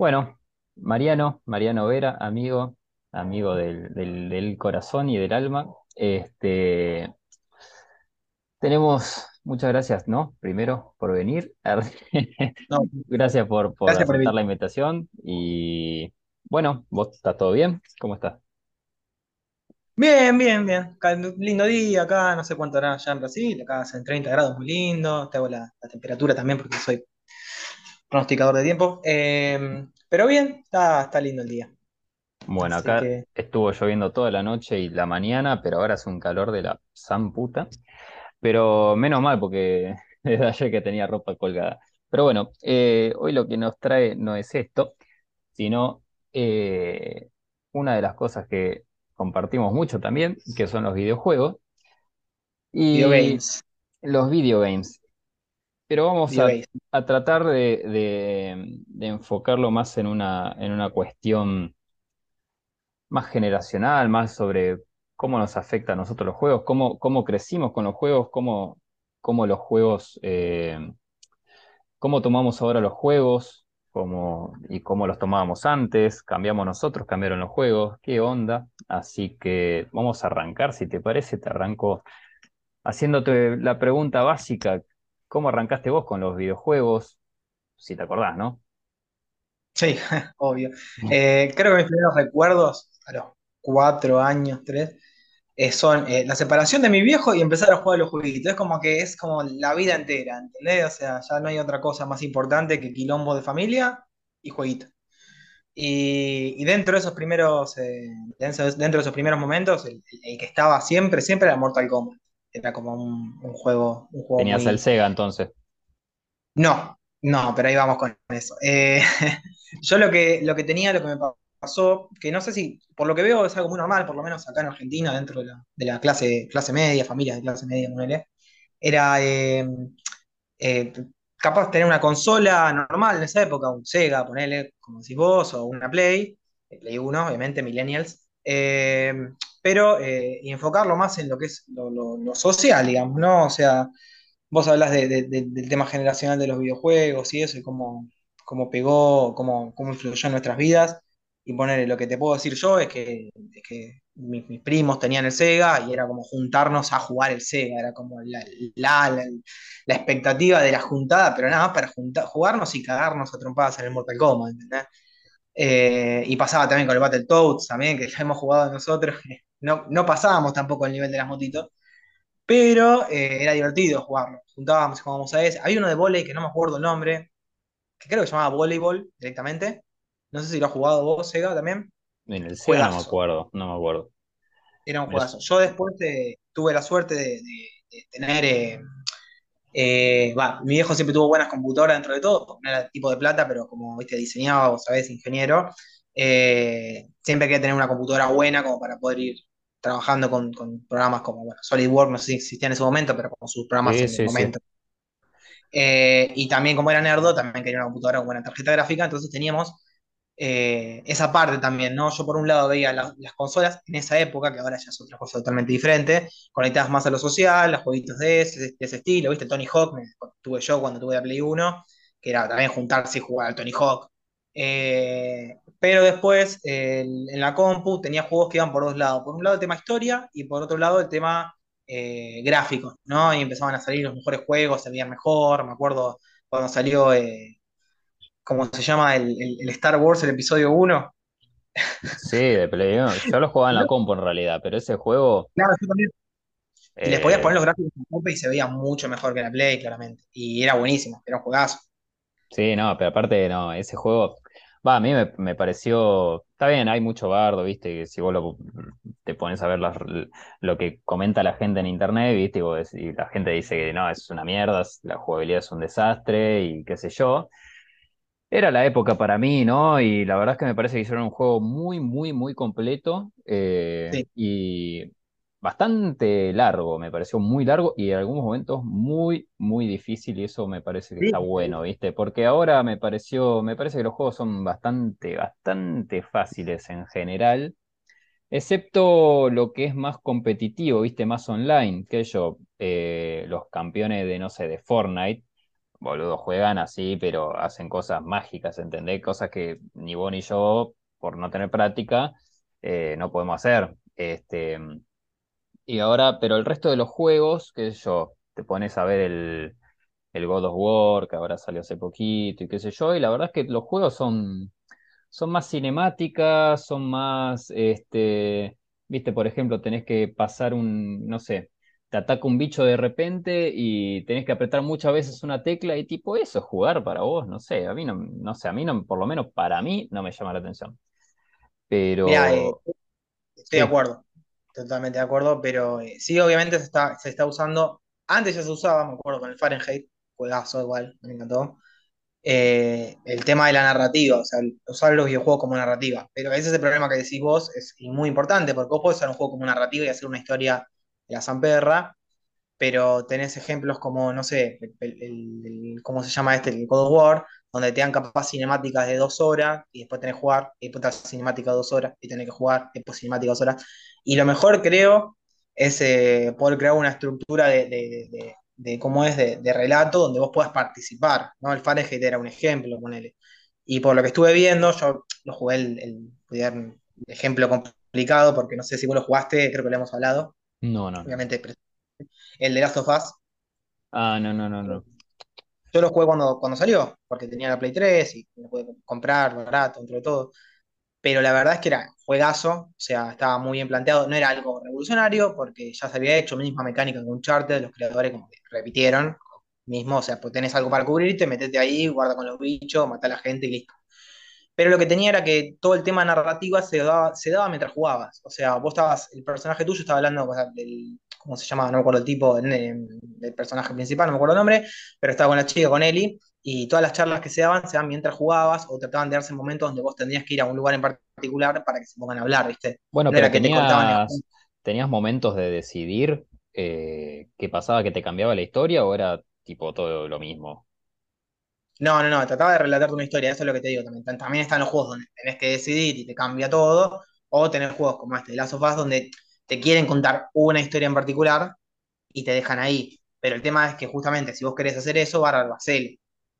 Bueno, Mariano, Mariano Vera, amigo, amigo del, del- del corazón y del alma. Este, tenemos muchas gracias, ¿no? Primero por venir. No, Gracias por, por gracias por aceptar la invitación. Y bueno, ¿vos estás todo bien? ¿Cómo estás? Bien, bien, bien. Lindo día acá, no sé cuánto hará ya en Brasil, acá hacen 30 grados, muy lindo. Te hago la, la temperatura también porque soy pronosticador de tiempo. Eh, pero bien, está, está lindo el día. Bueno, Así acá que, estuvo lloviendo toda la noche y la mañana, pero ahora hace un calor de la san puta. Pero menos mal, porque desde ayer que tenía ropa colgada. Pero bueno, eh, hoy lo que nos trae no es esto, sino eh, una de las cosas que compartimos mucho también, que son los videojuegos video y games, los videogames. Pero vamos a, tratar de, de- de enfocarlo más en una, en una cuestión más generacional, más sobre cómo nos afecta a nosotros los juegos, cómo, cómo crecimos con los juegos, cómo, cómo los juegos, eh, cómo tomamos ahora los juegos, cómo, y cómo los tomábamos antes, cambiamos nosotros, cambiaron los juegos, qué onda. Así que vamos a arrancar, si te parece, te arranco haciéndote la pregunta básica, ¿cómo arrancaste vos con los videojuegos? Si te acordás, ¿no? Sí, obvio. Eh, creo que mis primeros recuerdos, a los cuatro años, tres, eh, son eh, la separación de mi viejo y empezar a jugar los jueguitos. Es como que es como la vida entera, ¿entendés? O sea, ya no hay otra cosa más importante que quilombo de familia y jueguito. Y, dentro de esos primeros, dentro de esos primeros momentos, el que estaba siempre, siempre era Mortal Kombat. Era como un, un juego, un juego Tenías el. Sega entonces. No, no, pero ahí vamos con eso. Eh, yo lo que, lo que tenía, lo que me pasó, que no sé si, por lo que veo, es algo muy normal, por lo menos acá en Argentina, dentro de la, de la clase, clase media, familias de clase media, era eh, eh, capaz de tener una consola normal en esa época, un Sega, ponele, como decís vos, o una Play, Play 1, obviamente, Millennials, pero eh, enfocarlo más en lo que es lo, social, digamos, ¿no? O sea, vos hablas de- de- de- del tema generacional de los videojuegos y eso, y cómo, cómo pegó, cómo, cómo influyó en nuestras vidas, y poner lo que te puedo decir yo es que, mis, primos tenían el Sega y era como juntarnos a jugar el Sega, era como la, la, la- expectativa de la juntada, pero nada más para juntar, jugarnos y cagarnos a trompadas en el Mortal Kombat, ¿entendés? Eh, y pasaba también con el Battletoads, también, que ya hemos jugado nosotros, no, no pasábamos tampoco el nivel de las motitos, pero eh, era divertido jugarlo. Juntábamos y jugábamos a ese. Había uno de volei que no me acuerdo el nombre, que creo que se llamaba voleibol directamente. No sé si lo has jugado vos, Sega, también. En el Sega no me acuerdo, no me acuerdo. Era un juegazo. Yo después eh, tuve la suerte de, de- de tener eh, Eh, mi viejo siempre tuvo buenas computadoras dentro de todo, no era tipo de plata, pero como viste, diseñaba, o sabés, ingeniero, eh, siempre quería tener una computadora buena como para poder ir trabajando con, con programas como, bueno, SolidWorks, no sé si existía en ese momento, pero con sus programas Sí, en el sí, sí. momento. Eh, y también como era nerdo, también quería una computadora con buena tarjeta gráfica, entonces teníamos eh, esa parte también, ¿no? Yo por un lado veía la- las consolas en esa época, que ahora ya es otra cosa totalmente diferente, conectadas más a lo social, los jueguitos de ese, de ese estilo, ¿viste? Tony Hawk, me, tuve yo cuando tuve la Play uno que era también juntarse y jugar al Tony Hawk. Eh, pero después, eh, en la compu, tenía juegos que iban por dos lados. Por un lado el tema historia y por otro lado el tema eh, gráfico, ¿no? Y empezaban a salir los mejores juegos, se veían mejor, me acuerdo cuando salió... eh, ¿cómo se llama? El, el- el Star Wars, el episodio uno Sí, de Play. Yo lo jugaba en la compu en realidad, pero ese juego, Claro, yo también. Y les podías poner eh, los gráficos en compu y se veía mucho mejor que la Play, claramente. Y era buenísimo, era un juegazo. sí, no, pero aparte, no, ese juego, va, a mí me, me pareció, está bien, hay mucho bardo, viste, que si vos lo, te pones a ver las- lo que comenta la gente en internet, viste, y, vos- y la gente dice que no, es una mierda, la jugabilidad es un desastre y qué sé yo. Era la época para mí, ¿no? Y la verdad es que me parece que hicieron un juego muy, muy, muy completo eh, Sí, y bastante largo, me pareció muy largo y en algunos momentos muy, muy difícil y eso me parece que sí, está bueno, ¿viste? Porque ahora me pareció, me parece que los juegos son bastante, bastante fáciles en general, excepto lo que es más competitivo, ¿viste? Más online, que yo, eh, los campeones de, no sé, de Fortnite boludo, juegan así, pero hacen cosas mágicas, ¿entendés? Cosas que ni vos ni yo, por no tener práctica, eh, no podemos hacer. Este, y ahora, pero el resto de los juegos, qué sé yo, te pones a ver el, el God of War, que ahora salió hace poquito, y qué sé yo, y la verdad es que los juegos son, son más cinemáticas, son más, este, viste, por ejemplo, tenés que pasar un, no sé, te ataca un bicho de repente y tenés que apretar muchas veces una tecla y tipo eso, es jugar para vos, no sé, a mí no, no sé, a mí no, por lo menos para mí no me llama la atención. Eh, Pero estoy de acuerdo, totalmente de acuerdo, pero eh, sí, obviamente se está, se está usando. Antes ya se usaba, me acuerdo, con el Fahrenheit, juegazo igual, me encantó. eh, el tema de la narrativa, o sea, usar los videojuegos como narrativa. Pero ese es el problema que decís vos, es muy importante, porque vos podés usar un juego como narrativa y hacer una historia de la zamperra, pero tenés ejemplos como, no sé, el, el- el- ¿cómo se llama este? El God of War, donde te dan capaz cinemáticas de dos horas y después tenés que jugar, y después otra cinemática de dos horas y tenés que jugar, y después cinemática de dos horas. Y lo mejor creo es eh, poder crear una estructura de, de- de- de cómo es de, relato donde vos puedas participar, ¿no? El Fahrenheit era un ejemplo, ponele. Y por lo que estuve viendo, yo lo jugué el, el, el ejemplo complicado, porque no sé si vos lo jugaste, creo que lo hemos hablado, no, no. obviamente el de Last of Us, Ah, no, no, no, no. Yo lo jugué cuando, cuando salió, porque tenía la Play 3 y lo pude comprar barato, entre todo. Pero la verdad es que era juegazo, o sea, estaba muy bien planteado. No era algo revolucionario, porque ya se había hecho, misma mecánica que Uncharted, los creadores como que repitieron, mismo, o sea, pues tenés algo para cubrirte, metete ahí, guarda con los bichos, mata a la gente y listo. Pero lo que tenía era que todo el tema narrativa se daba, se daba mientras jugabas. O sea, vos estabas, el personaje tuyo estaba hablando del, ¿cómo se llama? No me acuerdo el tipo el- personaje principal, no me acuerdo el nombre, pero estaba con la chica, con Ellie, y todas las charlas que se daban se daban mientras jugabas o trataban de darse en momentos donde vos tendrías que ir a un lugar en particular para que se pongan a hablar, ¿viste? Bueno, No pero era que te cortaban el tenías, tenías momentos de decidir eh, qué pasaba, que te cambiaba la historia o era tipo todo lo mismo. No, no, no, trataba de relatarte una historia, eso es lo que te digo también. Tam- También están los juegos donde tenés que decidir y te cambia todo, o tenés juegos como este, Last of Us, donde te quieren contar una historia en particular y te dejan ahí. Pero el tema es que justamente si vos querés hacer eso, bárbaro, hacelo.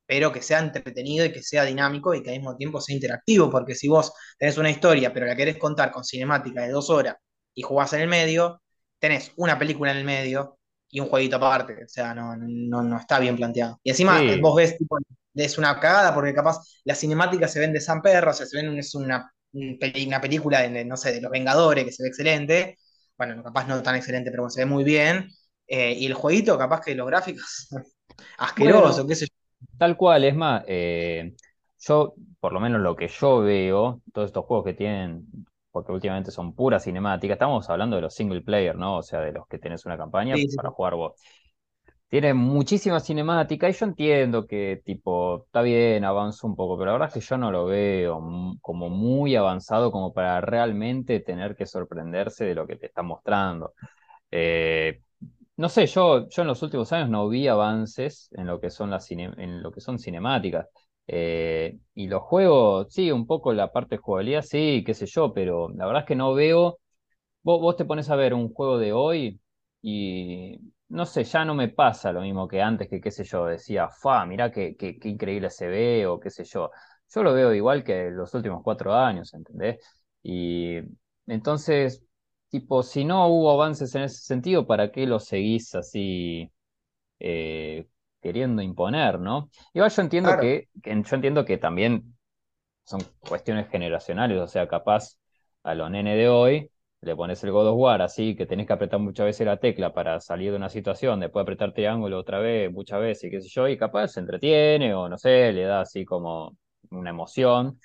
Pero que sea entretenido y que sea dinámico y que al mismo tiempo sea interactivo, porque si vos tenés una historia, pero la querés contar con cinemática de dos horas y jugás en el medio, tenés una película en el medio y un jueguito aparte. O sea, no, no, no está bien planteado. Y encima Sí, vos ves, tipo, es una cagada porque capaz la cinemática se ven de San Perro, o sea, se ven, es una, una película de, no sé, de Los Vengadores que se ve excelente. Bueno, capaz no tan excelente, pero bueno, se ve muy bien eh, y el jueguito, capaz que los gráficos, asqueroso, bueno, qué sé yo. tal cual, es más, eh, yo, por lo menos lo que yo veo, todos estos juegos que tienen, porque últimamente son puras cinemáticas, estamos hablando de los single player, ¿no? O sea, de los que tenés una campaña Sí, sí, para jugar vos. Tiene muchísima cinemática y yo entiendo que, tipo, está bien, avanza un poco, pero la verdad es que yo no lo veo como muy avanzado como para realmente tener que sorprenderse de lo que te está mostrando. Eh, no sé, yo, yo en los últimos años no vi avances en lo que son las cine- en lo que son cinemáticas. Eh, y los juegos, sí, un poco la parte de jugabilidad, sí, qué sé yo, pero la verdad es que no veo. Vos, vos te pones a ver un juego de hoy y no sé, ya no me pasa lo mismo que antes, que qué sé yo, decía, fa, mirá qué, qué, qué increíble se ve o qué sé yo. Yo lo veo igual que los últimos cuatro años, ¿entendés? Y entonces, tipo, si no hubo avances en ese sentido, ¿para qué lo seguís así eh, queriendo imponer, ¿no? Igual yo entiendo Claro. que, que- yo entiendo que también son cuestiones generacionales, o sea, capaz a los nenes de hoy le pones el God of War así, que tenés que apretar muchas veces la tecla para salir de una situación, después apretar triángulo otra vez, muchas veces, y qué sé yo, y capaz se entretiene o no sé, le da así como una emoción,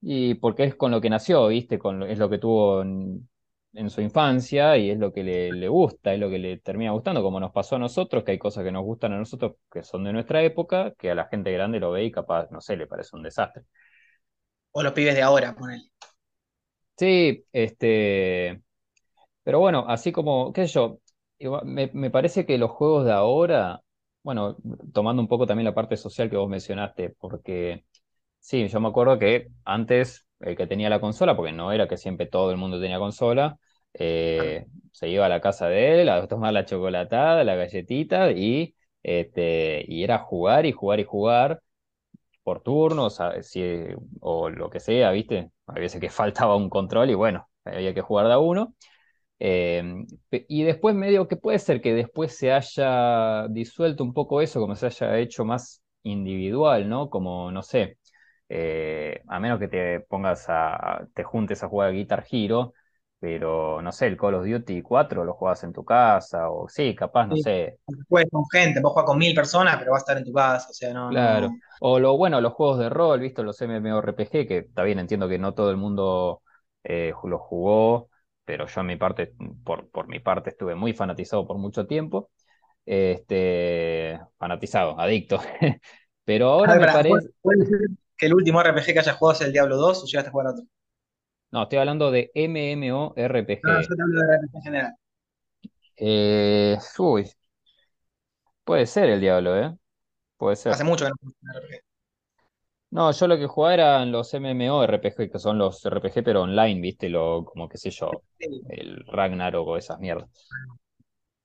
y porque es con lo que nació, ¿viste? Con es lo que tuvo en, en su infancia y es lo que le, le gusta, es lo que le termina gustando, como nos pasó a nosotros, que hay cosas que nos gustan a nosotros que son de nuestra época, que a la gente grande lo ve y capaz, no sé, le parece un desastre. O los pibes de ahora, ponele. Sí, este, pero bueno, así como, qué sé yo, me, me parece que los juegos de ahora, bueno, tomando un poco también la parte social que vos mencionaste, porque sí, yo me acuerdo que antes el que tenía la consola, porque no era que siempre todo el mundo tenía consola, eh, se iba a la casa de él a tomar la chocolatada, la galletita y Este, y era jugar y jugar y jugar por turnos, o lo que sea, ¿viste? A veces que faltaba un control y bueno, había que jugar de a uno. Pe- y después medio que puede ser que después se haya disuelto un poco eso, como se haya hecho más individual, ¿no? Como, no sé, eh, a menos que te pongas a, te juntes a jugar Guitar Hero, pero no sé, el Call of Duty 4 lo juegas en tu casa, o sí, capaz, no Sí. sé, Juegas con gente, vos juegas con mil personas, pero vas a estar en tu casa, o sea, no, claro. no. O lo bueno, los juegos de rol, ¿viste? Los MMORPG, que está bien, entiendo que no todo el mundo eh, los jugó, pero yo en mi parte, por, por mi parte, estuve muy fanatizado por mucho tiempo. Este, fanatizado, adicto. Pero ahora ver, me pará, ¿puedes parece. puedes decir que el último RPG que hayas jugado es el Diablo 2 o llegaste a jugar otro? No, estoy hablando de No, no, MMORPG. yo te hablo de RPG en general. Eh, uy, puede ser el diablo, ¿eh? Puede Hace ser. mucho que no juego RPG. No, yo lo que jugaba eran los MMORPG, que son los RPG, pero online, ¿viste? Lo, como qué sé yo, el Ragnarok o esas mierdas.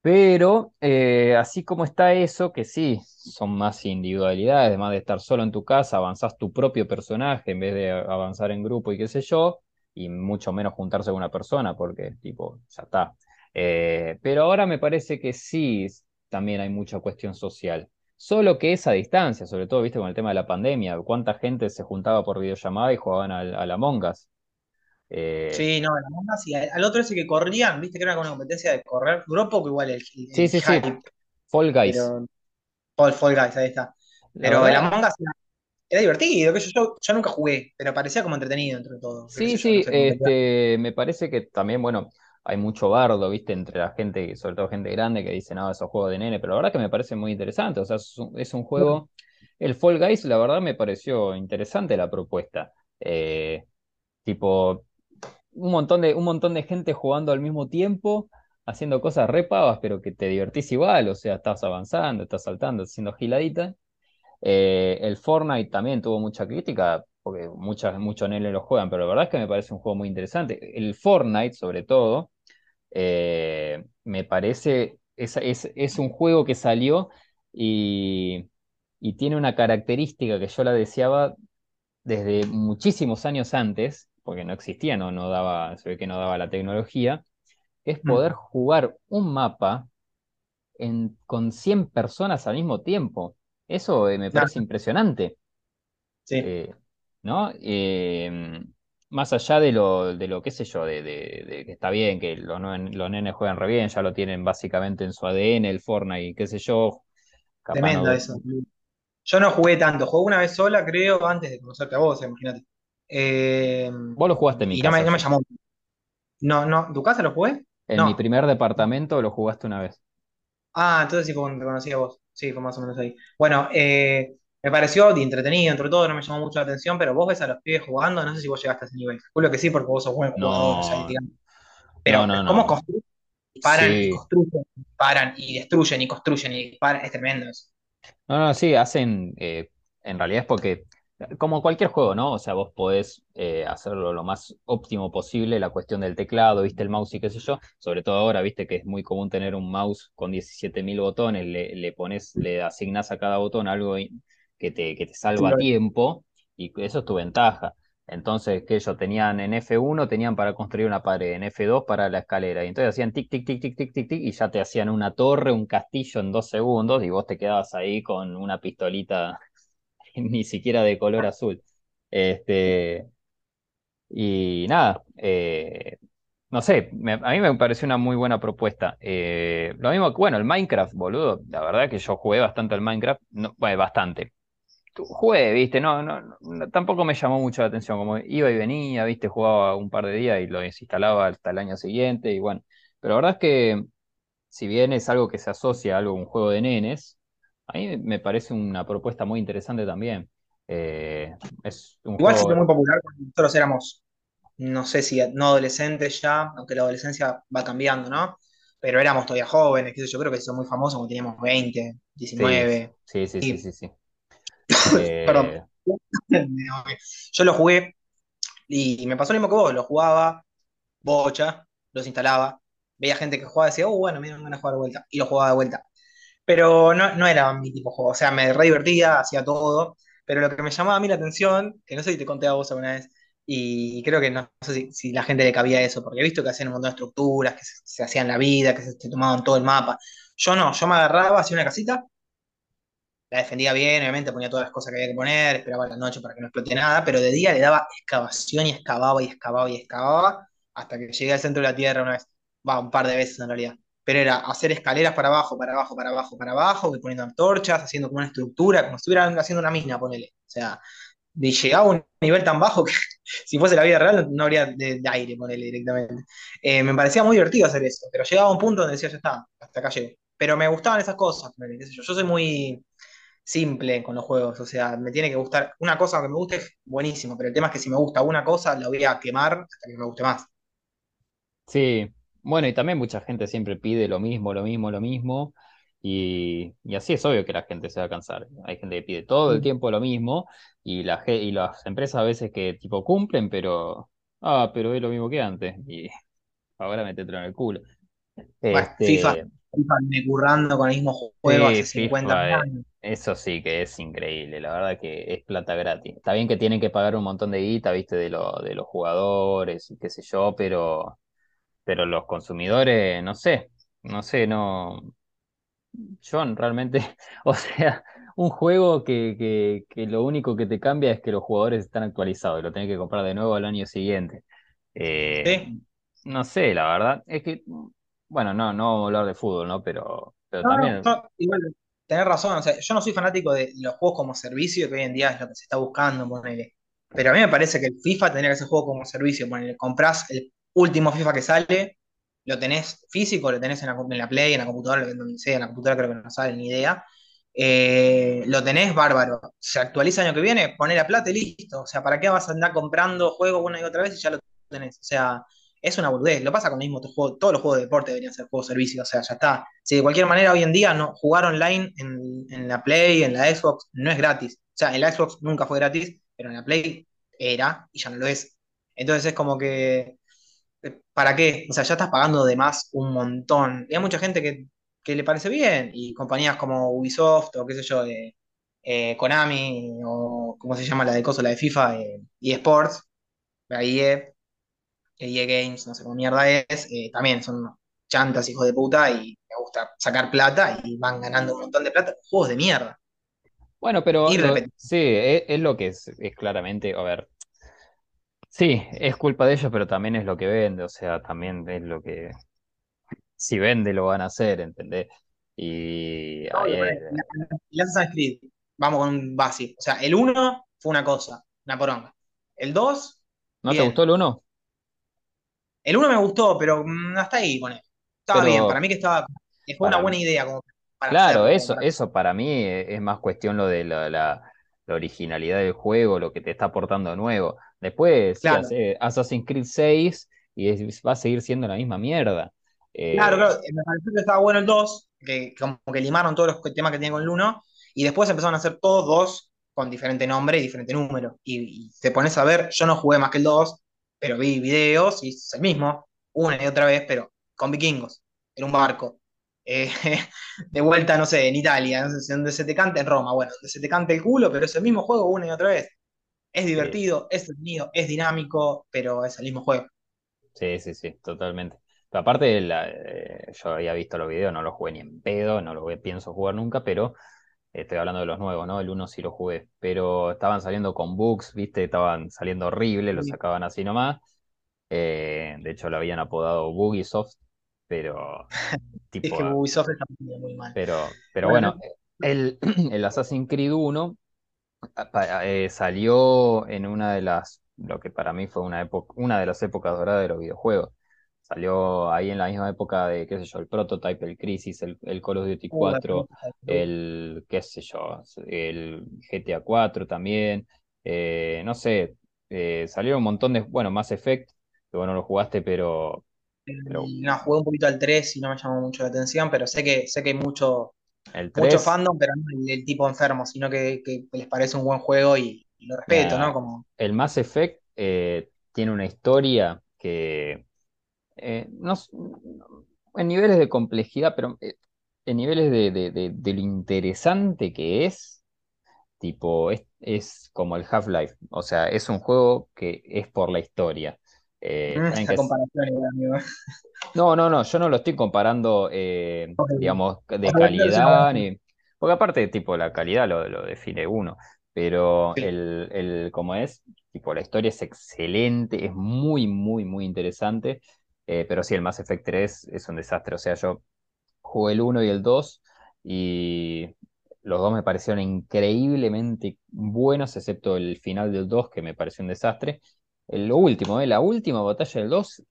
Pero eh, así como está eso, que sí, son más individualidades, además de estar solo en tu casa, avanzás tu propio personaje en vez de avanzar en grupo y qué sé yo, y mucho menos juntarse con una persona, porque tipo, ya está. Eh, pero ahora me parece que sí, también hay mucha cuestión social. Solo que es a distancia, sobre todo, viste, con el tema de la pandemia, cuánta gente se juntaba por videollamada y jugaban al, al Among Us. Eh, Sí, no, la onda sí. Al al otro ese que corrían, viste que era una competencia de correr. Duró poco igual el, sí, el sí, sí, hype, Fall Guys. pero Fall, Fall Guys, ahí está. La Pero el verdad, Among Us era, divertido, sé yo, yo nunca jugué, pero parecía como entretenido entre todo. Sí, no sí, sé, que este, me parece que también, bueno, hay mucho bardo, viste, entre la gente, sobre todo gente grande, que dice, no, esos juegos de nene, pero la verdad que me parece muy interesante, o sea, es un, es un juego, el Fall Guys, la verdad me pareció interesante la propuesta, Eh, tipo, un montón de, un montón de gente jugando al mismo tiempo, haciendo cosas re pavas, pero que te divertís igual, o sea, estás avanzando, estás saltando, haciendo giladita. Eh, el Fortnite también tuvo mucha crítica, porque muchas, muchos nenes lo juegan, pero la verdad es que me parece un juego muy interesante. El Fortnite, sobre todo, eh, me parece, es, es, es un juego que salió y, y tiene una característica que yo la deseaba desde muchísimos años antes, porque no existía, no, no daba, se ve que no daba la tecnología, es poder jugar un mapa en, con 100 personas al mismo tiempo. Eso eh, me no, parece impresionante. sí, eh, ¿no? Eh, más allá de lo, de lo qué sé yo, de, de- de que está bien, que los, los nenes juegan re bien, ya lo tienen básicamente en su ADN, el Fortnite, qué sé yo, tremendo no. eso. Yo no jugué tanto, jugué una vez sola, creo, antes de conocerte a vos, imagínate. Eh, Vos lo jugaste en mi y no me, casa no me ya. llamó. No, no, ¿tu casa lo jugué? En mi No. primer departamento lo jugaste una vez. Ah, entonces sí cuando te conocí a vos. Sí, fue más o menos ahí. Bueno, eh, me pareció entretenido, entre todo, no me llamó mucho la atención, pero vos ves a los pibes jugando, no sé si vos llegaste a ese nivel. Calculo que sí, porque vos sos buen jugador, o sea, No, digamos. no, Pero no, cómo construyen, disparan y construyen, disparan y destruyen y construyen y disparan, es tremendo eso. No, no, sí, hacen, eh, en realidad es porque, como cualquier juego, ¿no? O sea, vos podés eh, hacerlo lo más óptimo posible, la cuestión del teclado, viste, el mouse y qué sé yo, sobre todo ahora, viste que es muy común tener un mouse con 17.000 botones, le, le pones, le asignás a cada botón algo que te, que te salva tiempo, y eso es tu ventaja. Entonces, que ellos tenían en F1, tenían para construir una pared, en F2 para la escalera. Y entonces hacían tic, tic, tic, tic, tic, tic, tic, y ya te hacían una torre, un castillo en dos segundos, y vos te quedabas ahí con una pistolita ni siquiera de color azul. Este, y nada, eh, no sé, me- a mí me pareció una muy buena propuesta. Eh, lo mismo que, bueno, el Minecraft, boludo, la verdad que yo jugué bastante al Minecraft, no, bueno, bastante jugué, viste, no, no, no- tampoco me llamó mucho la atención, como iba y venía, viste, jugaba un par de días y lo desinstalaba hasta el año siguiente y bueno, pero la verdad es que si bien es algo que se asocia a algo, un juego de nenes, a mí me parece una propuesta muy interesante también. Eh, es un Igual sí fue juego, muy popular cuando nosotros éramos, no sé si no adolescentes ya, aunque la adolescencia va cambiando, ¿no? Pero éramos todavía jóvenes, yo, creo que hizo muy famoso cuando teníamos 20, sí, 19. sí, sí, sí, Y, sí, sí. perdón, Eh, yo lo jugué y me pasó lo mismo que vos, lo jugaba, bocha, los instalaba, veía gente que jugaba y decía, oh, bueno, mira, me van a jugar de vuelta, y lo jugaba de vuelta. Pero no, no era mi tipo de juego. O sea, me re divertía, hacía todo. Pero lo que me llamaba a mí la atención, que no sé si te conté a vos alguna vez, y creo que no, sé si, la gente le cabía eso, porque he visto que hacían un montón de estructuras, que se, se hacían la vida, que se, se tomaban todo el mapa. Yo no, yo me agarraba, hacía una casita, la defendía bien, obviamente ponía todas las cosas que había que poner, esperaba la noche para que no explote nada, pero de día le daba excavación y excavaba y excavaba y excavaba hasta que llegué al centro de la tierra una vez, va, un par de veces en realidad. Pero era hacer escaleras para abajo, para abajo, para abajo, para abajo, y poniendo antorchas, haciendo como una estructura, como si estuvieran haciendo una mina, ponele. O sea, llegaba a un nivel tan bajo que si fuese la vida real no habría de, aire, ponele directamente. Eh, me parecía muy divertido hacer eso, pero llegaba a un punto donde decía, ya está, hasta acá llegué. Pero me gustaban esas cosas, ponele, yo. Yo soy muy simple con los juegos, o sea, me tiene que gustar, una cosa que me guste es buenísimo, pero el tema es que si me gusta una cosa, la voy a quemar hasta que me guste más. Sí, bueno, y también mucha gente siempre pide lo mismo, lo mismo, lo mismo, y, y así es obvio que la gente se va a cansar. Hay gente que pide todo el tiempo lo mismo, y, la, y las empresas a veces que tipo cumplen, pero, ah, pero es lo mismo que antes, y ahora métetelo en el culo. Bueno, Este, FIFA currando con el mismo juego sí, hace 50 FIFA, eh, años. eso sí que es increíble, la verdad que es plata gratis. Está bien que tienen que pagar un montón de guita, viste, de, lo, de los jugadores y qué sé yo, pero... pero los consumidores, no sé, no sé, no, yo realmente, o sea, un juego que, que, que lo único que te cambia es que los jugadores están actualizados y lo tenés que comprar de nuevo al año siguiente. Eh, ¿Sí? no sé, la verdad, es que, bueno, no, no vamos a hablar de fútbol, ¿no? Pero, pero No, no, también, yo- igual, tenés razón, o sea, yo no soy fanático de los juegos como servicio, que hoy en día es lo que se está buscando, ponele. Pero a mí me parece que el FIFA tendría que ser juego como servicio, ponele, comprás el último FIFA que sale, lo tenés físico, lo tenés en la, Play, en la computadora, donde sea, en la computadora creo que no sale ni idea. Eh, lo tenés bárbaro. Se actualiza el año que viene, poné la plata y listo. O sea, ¿para qué vas a andar comprando juegos una y otra vez y ya lo tenés? O sea, es una boludez. Lo pasa con el mismo. Todos los juegos de deporte deberían ser juegos de servicio. O sea, ya está. Si de cualquier manera hoy en día no, jugar online en la Play, en la Xbox, no es gratis. O sea, en la Xbox nunca fue gratis, pero en la Play era y ya no lo es. Entonces es como que, ¿para qué? O sea, ya estás pagando de más un montón. Y hay mucha gente que, que le parece bien, y compañías como Ubisoft o qué sé yo, de eh, Konami, o cómo se llama la de cosa, la de FIFA, eh, eSports, la EA, EA Games, no sé cómo mierda es, eh, también son chantas, hijos de puta, y me gusta sacar plata y van ganando un montón de plata. Juegos de mierda. bueno, pero lo, sí, es, es lo que es, es claramente, a ver, sí, es culpa de ellos, pero también es lo que vende, o sea, también es lo que, si vende lo van a hacer, ¿entendés? Y ahí Obvio, es, ponele, el Assassin's Creed, vamos con un básico. O sea, el uno fue una cosa, una poronga. El 2 ¿no te gustó el uno? El uno me gustó, pero mm, hasta ahí, pone. Estaba bien, para mí que estaba, que fue una buena mí, idea como para claro, hacerlo, como eso, para... eso para mí es, es más cuestión lo de la, la- la originalidad del juego, lo que te está aportando nuevo. Después, sí, Claro, hace Assassin's Creed 6 y es- va a seguir siendo la misma mierda. claro, Eh, claro. Me pareció que estaba bueno el 2, que como que limaron todos los temas que tiene con el uno, y después empezaron a hacer todos dos con diferente nombre y diferente número. Y, y te pones a ver, yo no jugué más que el 2, pero vi videos y es el mismo, una y otra vez, pero con vikingos, en un barco. Eh, de vuelta, no sé, en Italia, no sé, donde se te canta en Roma, bueno, donde se te cante el culo, pero es el mismo juego una y otra vez. Es sí, divertido, es entretenido, es dinámico, pero es el mismo juego. sí, sí, sí, totalmente. Pero aparte, la- eh, yo había visto los videos, no los jugué ni en pedo, no los pienso jugar nunca, pero Estoy hablando de los nuevos, ¿no? El uno sí lo jugué, pero estaban saliendo con bugs, ¿viste? Estaban saliendo horrible, lo sacaban así nomás. Eh, de hecho, lo habían apodado Bugisoft, pero Es tipo, que Ubisoft está muy, mal. pero, pero Bueno, bueno, el, el Assassin's Creed uno pa- eh, salió en una de las, lo que para mí fue una época, una de las épocas doradas de los videojuegos. Salió ahí en la misma época de, qué sé yo, el Prototype, el Crisis, el, el Call of Duty uh, la cuatro pregunta, el, qué sé yo, el GTA cuatro también. Eh, no sé, eh, salieron un montón de, bueno, Mass Effect, que bueno, lo jugaste, pero, pero no, jugué un poquito al 3 y no me llamó mucho la atención, pero sé que, sé que hay mucho, el mucho fandom, pero no el, el tipo enfermo, sino que, que les parece un buen juego y, y lo respeto, ¿no? Como, el Mass Effect eh, tiene una historia que eh, no, en niveles de complejidad, pero eh, en niveles de, de, de, de lo interesante que es, tipo, es, es como el Half-Life. O sea, es un juego que es por la historia. Eh, que comparación amigo. no, no, no, yo no lo estoy comparando, eh, digamos, de buena calidad, ni... porque aparte, tipo, la calidad lo, lo define uno, pero Sí. el, el, como es, tipo, la historia es excelente, es muy, muy, muy interesante, eh, pero sí, el Mass Effect 3 es un desastre, o sea, yo jugué el uno y el 2 y los dos me parecieron increíblemente buenos, excepto el final del 2 que me pareció un desastre. Lo último, eh, la última batalla del 2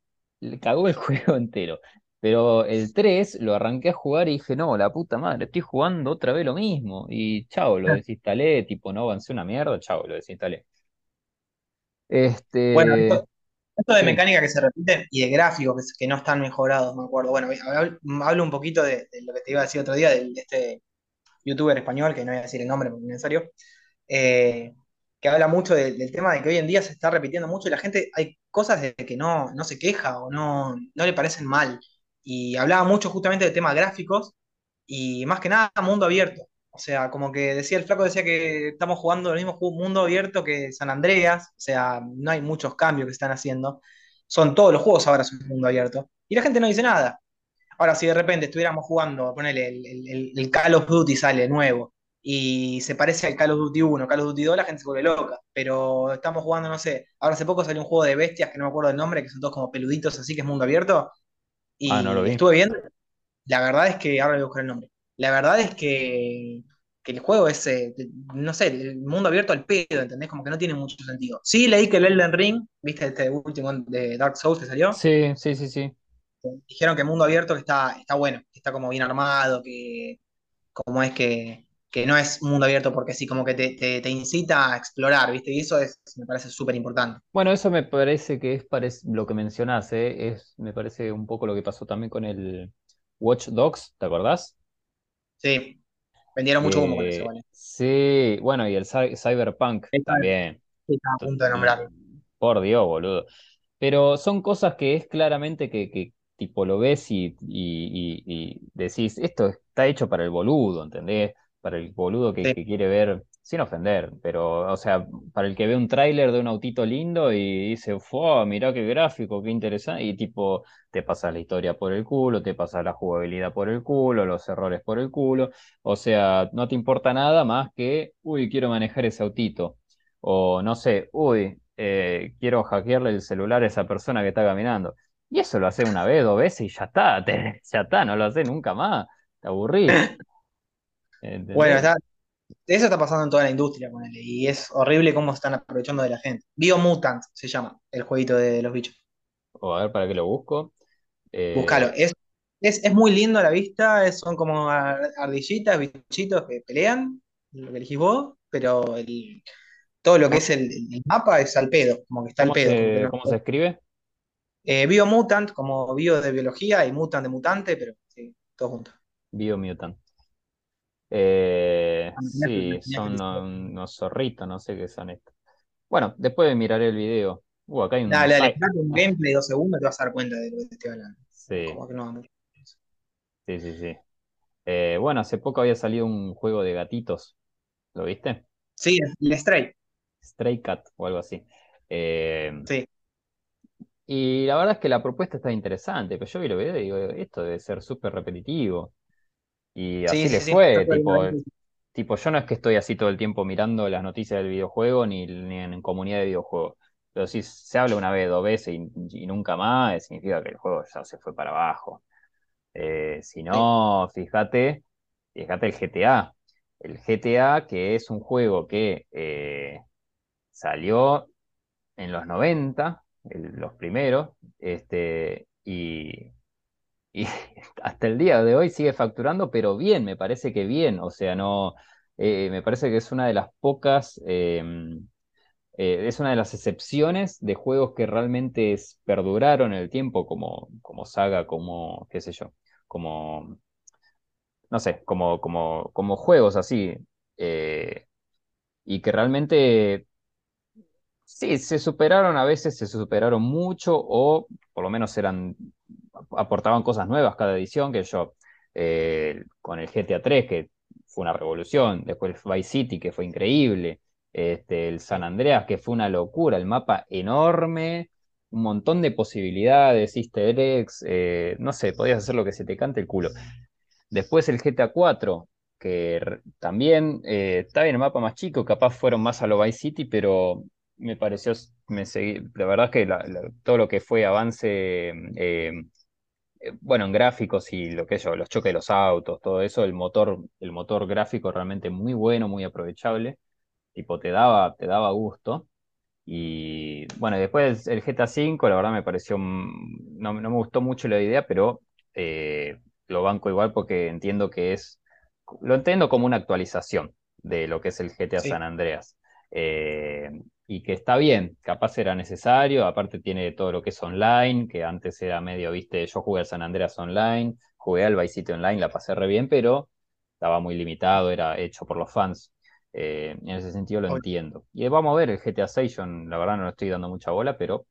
le cagó el juego entero. Pero el 3 lo arranqué a jugar y dije, no, la puta madre, estoy jugando otra vez lo mismo. Y chao, lo desinstalé, tipo, no avancé una mierda, chao, lo desinstalé. Bueno, Este, esto, esto de sí, mecánica que se repite y de gráficos que, que no están mejorados, me acuerdo. Bueno, hablo, hablo un poquito de, de lo que te iba a decir otro día, de este youtuber español, que no voy a decir el nombre porque es necesario, eh, que habla mucho de- del tema de que hoy en día se está repitiendo mucho y la gente, hay cosas de que no, no se queja o no, no le parecen mal. Y hablaba mucho justamente de temas gráficos y más que nada mundo abierto. O sea, como que decía el flaco, decía que estamos jugando el mismo mundo abierto que San Andreas, o sea, no hay muchos cambios que están haciendo. Son todos los juegos ahora son mundo abierto. Y la gente no dice nada. Ahora, si de repente estuviéramos jugando, ponele, el, el- el- el Call of Duty sale nuevo y se parece al Call of Duty 1, Call of Duty 2, la gente se vuelve loca. Pero estamos jugando, no sé, ahora hace poco salió un juego de bestias que no me acuerdo el nombre, que son todos como peluditos así, que es mundo abierto, ah, no lo y vi. estuve viendo, la verdad es que, ahora voy a buscar el nombre, la verdad es que, que el juego es, eh, no sé, el mundo abierto al pedo, ¿entendés? Como que no tiene mucho sentido. Sí leí que el Elden Ring, viste este último de Dark Souls que salió, Sí, sí, sí, sí. dijeron que el mundo abierto que está, está bueno, que está como bien armado, que como es que, que no es mundo abierto porque sí, como que te, te, te incita a explorar, ¿viste? Y eso es, me parece súper importante. Bueno, eso me parece que es lo que mencionás, ¿eh? Es, me parece un poco lo que pasó también con el Watch Dogs, ¿te acordás? Sí, vendieron mucho humo con eso, Que ¿vale? sí, bueno, y el cy- Cyberpunk también. sí, estaba a punto de nombrarlo. Por Dios, boludo. Pero son cosas que es claramente que, que tipo lo ves y, y, y- y decís, esto está hecho para el boludo, ¿entendés? Para el boludo que, Sí, que quiere ver, sin ofender, pero, o sea, para el que ve un tráiler de un autito lindo y dice, ¡fua! Mirá qué gráfico, qué interesante, y tipo, te pasas la historia por el culo, te pasas la jugabilidad por el culo, los errores por el culo, o sea, no te importa nada más que, uy, quiero manejar ese autito. O no sé, uy, eh, quiero hackearle el celular a esa persona que está caminando. Y eso lo haces una vez, dos veces y ya está, te- ya está, no lo haces nunca más, te aburrís, bueno, eso está pasando en toda la industria, ponele, y es horrible cómo están aprovechando de la gente. Biomutant se llama el jueguito de los bichos. O a ver para qué lo busco. Búscalo, Eh, es, es, es muy lindo a la vista, es- son como ar- ardillitas, bichitos que pelean, lo que elegís vos, pero el, todo lo que ¿cómo, es el, el mapa es al pedo, como que está al pedo, se, cómo se escribe? Eh, Biomutant, como bio de biología y mutant de mutante, pero sí, todo junto. Biomutant. Eh, Ah, sí, son unos zorritos, no sé qué son estos. Bueno, después miraré el video. Uh, acá hay un Dale, dale, un gameplay de dos segundos te vas a dar cuenta de lo que estoy hablando. sí, Como que no va mucho. sí, sí, sí. Eh, bueno, hace poco había salido un juego de gatitos. ¿Lo viste? Sí, el Stray, Stray Cat o algo así. Eh, sí, y la verdad es que la propuesta está interesante, pero yo vi el video y digo, esto debe ser súper repetitivo. Y sí, así le sí, sí. Está fue, tipo, tipo, yo no es que estoy así todo el tiempo mirando las noticias del videojuego ni, ni en comunidad de videojuegos. Pero si se habla una vez, dos veces y, y nunca más, significa que el juego ya se fue para abajo. Eh, si Sí, no, fíjate, fíjate el GTA. El GTA, que es un juego que eh, salió en los 90, el- los primeros, este, y, y hasta el día de hoy sigue facturando, pero bien, me parece que bien, o sea, no, eh, me parece que es una de las pocas, eh, eh, es una de las excepciones de juegos que realmente es- perduraron el tiempo, como, como saga, como, qué sé yo, como, no sé, como, como, como juegos así, eh, y que realmente Sí, se superaron, a veces se superaron mucho o por lo menos eran, aportaban cosas nuevas cada edición, que yo, eh, con el GTA 3, que fue una revolución, después el Vice City, que fue increíble, este, el San Andreas, que fue una locura, el mapa enorme, un montón de posibilidades, easter eggs, eh, no sé, podías hacer lo que se te cante el culo. Después el GTA 4, que también eh, está bien el mapa más chico, capaz fueron más a lo Vice City, pero me pareció, me seguí, la verdad que todo lo que fue avance, eh, bueno, en gráficos y lo que yo, los choques de los autos, todo eso, el motor, el motor gráfico realmente muy bueno, muy aprovechable, tipo te daba, te daba gusto. Y bueno, después el GTA V, la verdad me pareció, no, me gustó mucho la idea, pero eh, lo banco igual porque entiendo que es, lo entiendo como una actualización de lo que es el GTA San Andreas. Eh, y que está bien, capaz era necesario, aparte tiene todo lo que es online, que antes era medio, viste, yo jugué al San Andreas online, jugué al Vice City online, la pasé re bien, pero estaba muy limitado, era hecho por los fans. Eh, en ese sentido lo entiendo. Y vamos a ver el GTA 6, la verdad no le estoy dando mucha bola, pero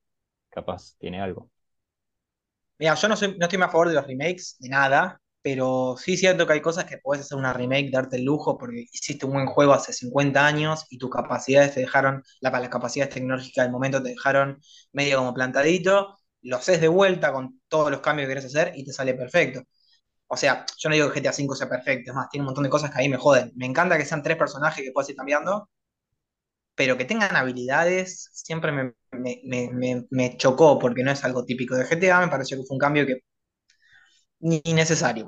capaz tiene algo. Mira, yo no, soy, no estoy más a favor de los remakes, de nada, pero sí siento que hay cosas que puedes hacer una remake, darte el lujo, porque hiciste un buen juego hace 50 años y tus capacidades te dejaron, la, las capacidades tecnológicas del momento te dejaron medio como plantadito, lo haces de vuelta con todos los cambios que quieres hacer y te sale perfecto. O sea, yo no digo que GTA V sea perfecto, es más, tiene un montón de cosas que ahí me joden. Me encanta que sean tres personajes que puedas ir cambiando, pero que tengan habilidades siempre me, chocó porque no es algo típico de GTA, me pareció que fue un cambio que ni necesario.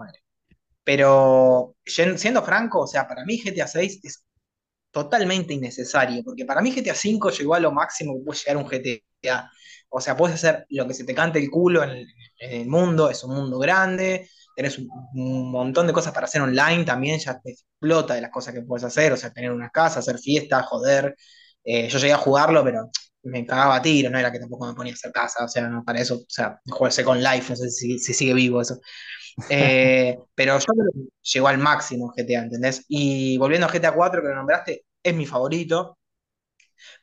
Pero siendo franco, o sea, para mí GTA 6 es totalmente innecesario, porque para mí GTA 5 llegó a lo máximo que puede llegar un GTA. O sea, puedes hacer lo que se te cante el culo en el, mundo, es un mundo grande, tenés un, montón de cosas para hacer online también, ya te explota de las cosas que puedes hacer, o sea, tener una casa, hacer fiestas, joder. Eh, yo llegué a jugarlo, pero me cagaba a tiro, no era que tampoco me ponía a hacer casa, o sea, para eso, o sea, jugué con Life, no sé si, sigue vivo eso. Eh, pero yo creo que llegó al máximo GTA, ¿entendés? Y volviendo a GTA 4, que lo nombraste, es mi favorito,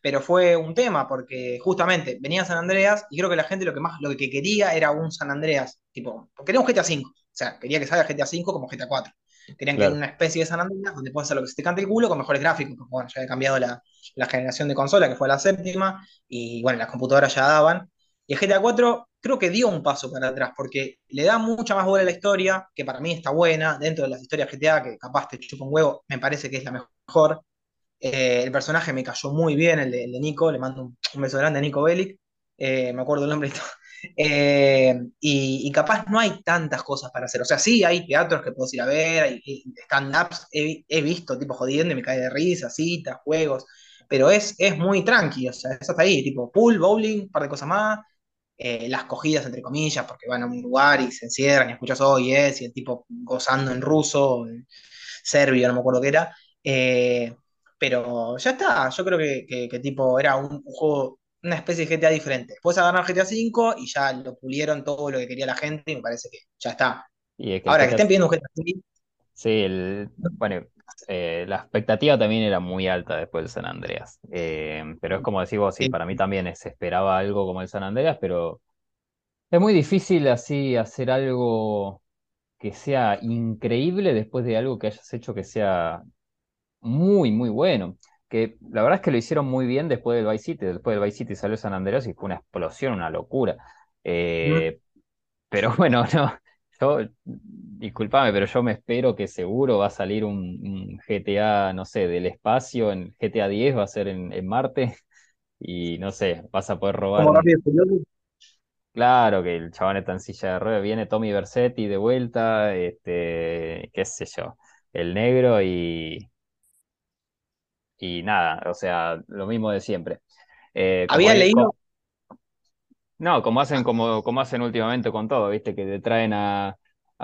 pero fue un tema porque justamente venía San Andreas y creo que la gente lo que más lo que quería era un San Andreas, tipo, quería un GTA 5, o sea, quería que salga GTA 5 como GTA 4. Querían que haya una especie de San Andreas donde puedas hacer lo que se te cante el culo con mejores gráficos, porque bueno, ya había cambiado la, generación de consola, que fue la séptima, y bueno, las computadoras ya daban. Y GTA 4 creo que dio un paso para atrás, porque le da mucha más bola a la historia, que para mí está buena, dentro de las historias GTA, que capaz te chupa un huevo, me parece que es la mejor. Eh, el personaje me cayó muy bien, el de, Nico, le mando un, beso grande a Nico Bellic, eh, me acuerdo el nombre y. Eh, y, capaz no hay tantas cosas para hacer. O sea, sí, hay teatros que puedo ir a ver, hay, stand-ups, he, visto tipo jodiendo y me cae de risa, citas, juegos, pero es, es muy tranqui, o sea, eso está ahí, tipo pool, bowling, un par de cosas más, las cogidas entre comillas, porque van a un lugar y se encierran y escuchas oh yes, y el tipo gozando en ruso, en serbio, no me acuerdo qué era. Pero ya está, yo creo que, tipo era un, juego, una especie de GTA diferente. Después agarraron GTA V y ya lo pulieron todo lo que quería la gente y me parece que ya está. Ahora, que estén pidiendo un GTA V. Sí, bueno, eh, la expectativa también era muy alta después del San Andreas. Eh, pero es como decís vos, sí, para mí también se esperaba algo como el San Andreas, pero es muy difícil así hacer algo que sea increíble después de algo que hayas hecho que sea muy, muy bueno. Que la verdad es que lo hicieron muy bien después del Vice City. Después del Vice City salió San Andreas y fue una explosión, una locura. Eh, pero bueno, no, yo, discúlpame, pero yo me espero que seguro va a salir un, GTA, no sé, del espacio, en GTA 10 va a ser en, Marte, y no sé, vas a poder robar. Claro, que el chabón está en silla de ruedas, viene Tommy Versetti de vuelta, este, qué sé yo, el negro y, y nada, o sea, lo mismo de siempre. Eh, Había leído. No, como hacen, como, como hacen últimamente con todo, viste, que te traen a,